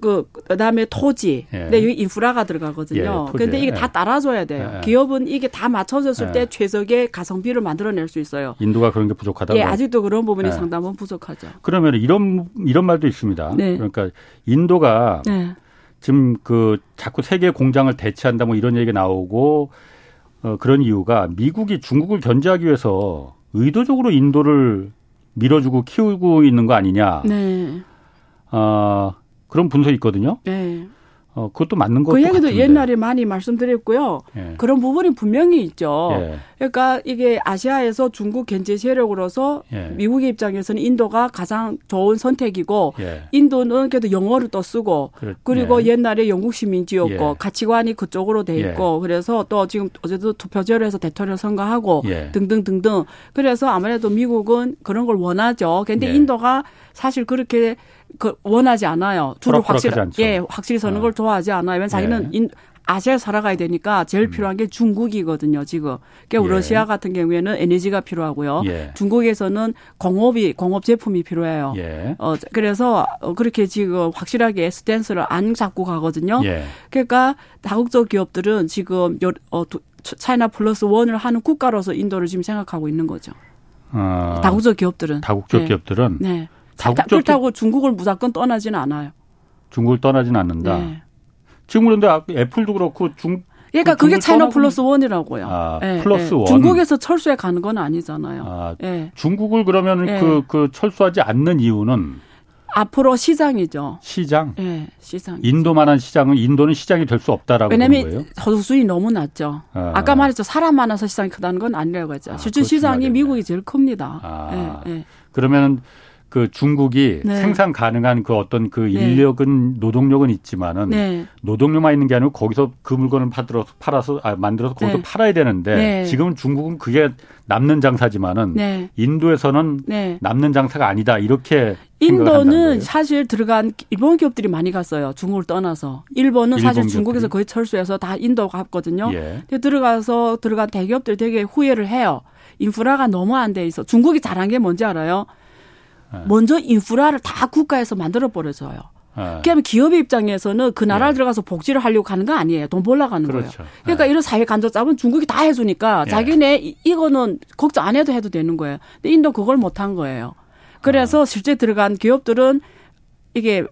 그 그다음에 토지. 예. 근데 여기 인프라가 들어가거든요. 예, 근데 이게 다 예. 따라줘야 돼요. 예. 기업은 이게 다 맞춰졌을 때 최적의 가성비를 만들어낼 수 있어요. 인도가 그런 게 부족하다고. 예, 아직도 그런 부분이 상당히 부족하죠. 그러면 이런 이런 말도 있습니다. 네. 그러니까 인도가 네. 지금 그 자꾸 세계 공장을 대체한다 뭐 이런 얘기가 나오고 어, 그런 이유가 미국이 중국을 견제하기 위해서 의도적으로 인도를 밀어주고 키우고 있는 거 아니냐. 네. 어, 그런 분석이 있거든요. 네. 어, 그것도 맞는 거그 얘기도 같은데. 옛날에 많이 말씀드렸고요. 예. 그런 부분이 분명히 있죠. 예. 그러니까 이게 아시아에서 중국 견제 세력으로서 예. 미국의 입장에서는 인도가 가장 좋은 선택이고 예. 인도는 그래도 영어를 또 쓰고 그래, 그리고 예. 옛날에 영국 시민지였고 예. 가치관이 그쪽으로 돼 있고 그래서 또 지금 어제도 투표제로 해서 대통령 선거하고 등등 등등 그래서 아무래도 미국은 그런 걸 원하죠. 근데 인도가 사실 그렇게 그 원하지 않아요. 둘을 확실히 예 확실히 서는 어. 걸 좋아하지 않아요. 왜냐면 자기는 네. 인, 아시아에 살아가야 되니까 제일 음. 필요한 게 중국이거든요, 지금. 그러니까 예. 러시아 같은 경우에는 에너지가 필요하고요. 예. 중국에서는 공업이, 공업 제품이 필요해요. 예. 어, 그래서 어, 그렇게 지금 확실하게 스탠스를 안 잡고 가거든요. 예. 그러니까 다국적 기업들은 지금 여, 어, 차이나 플러스 원을 하는 국가로서 인도를 지금 생각하고 있는 거죠. 어, 다국적 기업들은. 다국적 네. 기업들은. 네. 다국적 그렇다고 중국을 무조건 떠나지는 않아요. 중국을 떠나지는 않는다. 네. 지금 그런데 아, 애플도 그렇고 중 그러니까 그게 차이나 플러스 원이라고요. 아, 네, 플러스 네. 원. 중국에서 철수해 가는 건 아니잖아요. 아, 네. 중국을 그러면 그, 그 철수하지 않는 이유는 앞으로 시장이죠. 시장? 네, 시장. 인도만한 시장은 인도는 시장이 될 수 없다라고 왜냐면 거예요? 저수준이 너무 낮죠. 아. 까 말했죠. 사람 많아서 시장이 크다는 건 아니라고 했죠. 아, 실제 시장이 미국이 제일 큽니다. 아. 네, 네. 그러면 그 중국이 네. 생산 가능한 그 어떤 그 네. 인력은 네. 노동력은 있지만은 네. 노동력만 있는 게 아니고 거기서 그 물건을 팔아서 팔아서 아, 만들어서 거기서 네. 팔아야 되는데 네. 지금은 중국은 그게 남는 장사지만은 인도에서는 남는 장사가 아니다 이렇게 인도는 사실 들어간 일본 기업들이 많이 갔어요. 중국을 떠나서 일본은 일본 사실 기업들이? 중국에서 거의 철수해서 다 인도 갔거든요. 예. 들어가서 들어간 대기업들 되게 후회를 해요. 인프라가 너무 안 돼 있어. 중국이 잘한 게 뭔지 알아요? 네. 먼저 인프라를 다 국가에서 만들어 버려서요. 네. 그러면 기업의 입장에서는 그 나라를 네. 들어가서 복지를 하려고 하는 거 아니에요. 돈 벌러 가는 그렇죠. 거예요. 그러니까 네. 이런 사회 간접잡은 중국이 다 해주니까 네. 자기네 이거는 걱정 안 해도 해도 되는 거예요. 근데 인도 그걸 못 한 거예요. 그래서 아. 실제 들어간 기업들은 이게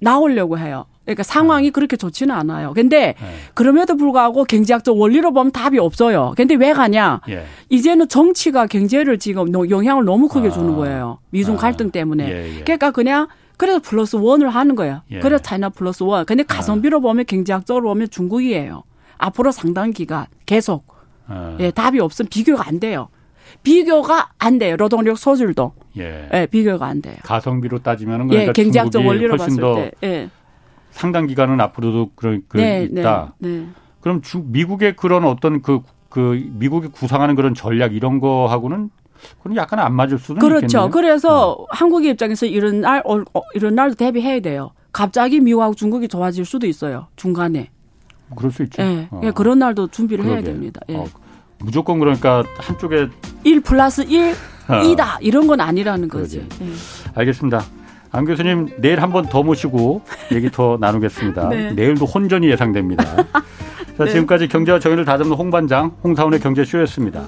나오려고 해요. 그러니까 상황이 네. 그렇게 좋지는 않아요. 근데 네. 그럼에도 불구하고 경제학적 원리로 보면 답이 없어요. 근데 왜 가냐? 예. 이제는 정치가 경제를 지금 영향을 너무 크게 주는 아. 거예요. 미중 아. 갈등 때문에. 예, 예. 그러니까 그냥 그래서 플러스 원을 하는 거예요. 예. 그래서 차이나 플러스 원. 근데 아. 가성비로 보면 경제학적으로 보면 중국이에요. 앞으로 상당 기간 계속. 아. 예, 답이 없으면 비교가 안 돼요. 비교가 안 돼요. 노동력 소질도. 예. 예 비교가 안 돼요. 가성비로 따지면은 그러니까 예, 경제학적 원리로 봤을 때. 예. 상당 기간은 앞으로도 그런 그 네, 네, 있다. 네, 네. 그럼 주, 미국의 그런 어떤 그, 그 미국이 구상하는 그런 전략 이런 거하고는 그건 약간 안 맞을 수는 그렇죠. 있겠네요. 그래서 어. 한국의 입장에서 이런 날 어, 어, 이런 날도 대비해야 돼요. 갑자기 미국하고 중국이 좋아질 수도 있어요. 중간에. 그럴 수 있죠. 예, 어. 예 그런 날도 준비를 그러게. 해야 됩니다. 예. 어, 무조건 그러니까 한쪽에 1 플러스 1 2다 이런 건 아니라는 거지. 예. 알겠습니다. 안 교수님 내일 한 번 더 모시고 얘기 더 나누겠습니다. 네. 내일도 혼전이 예상됩니다. 자, 네. 지금까지 경제와 정의를 다잡는 홍반장 홍사원의 경제쇼였습니다.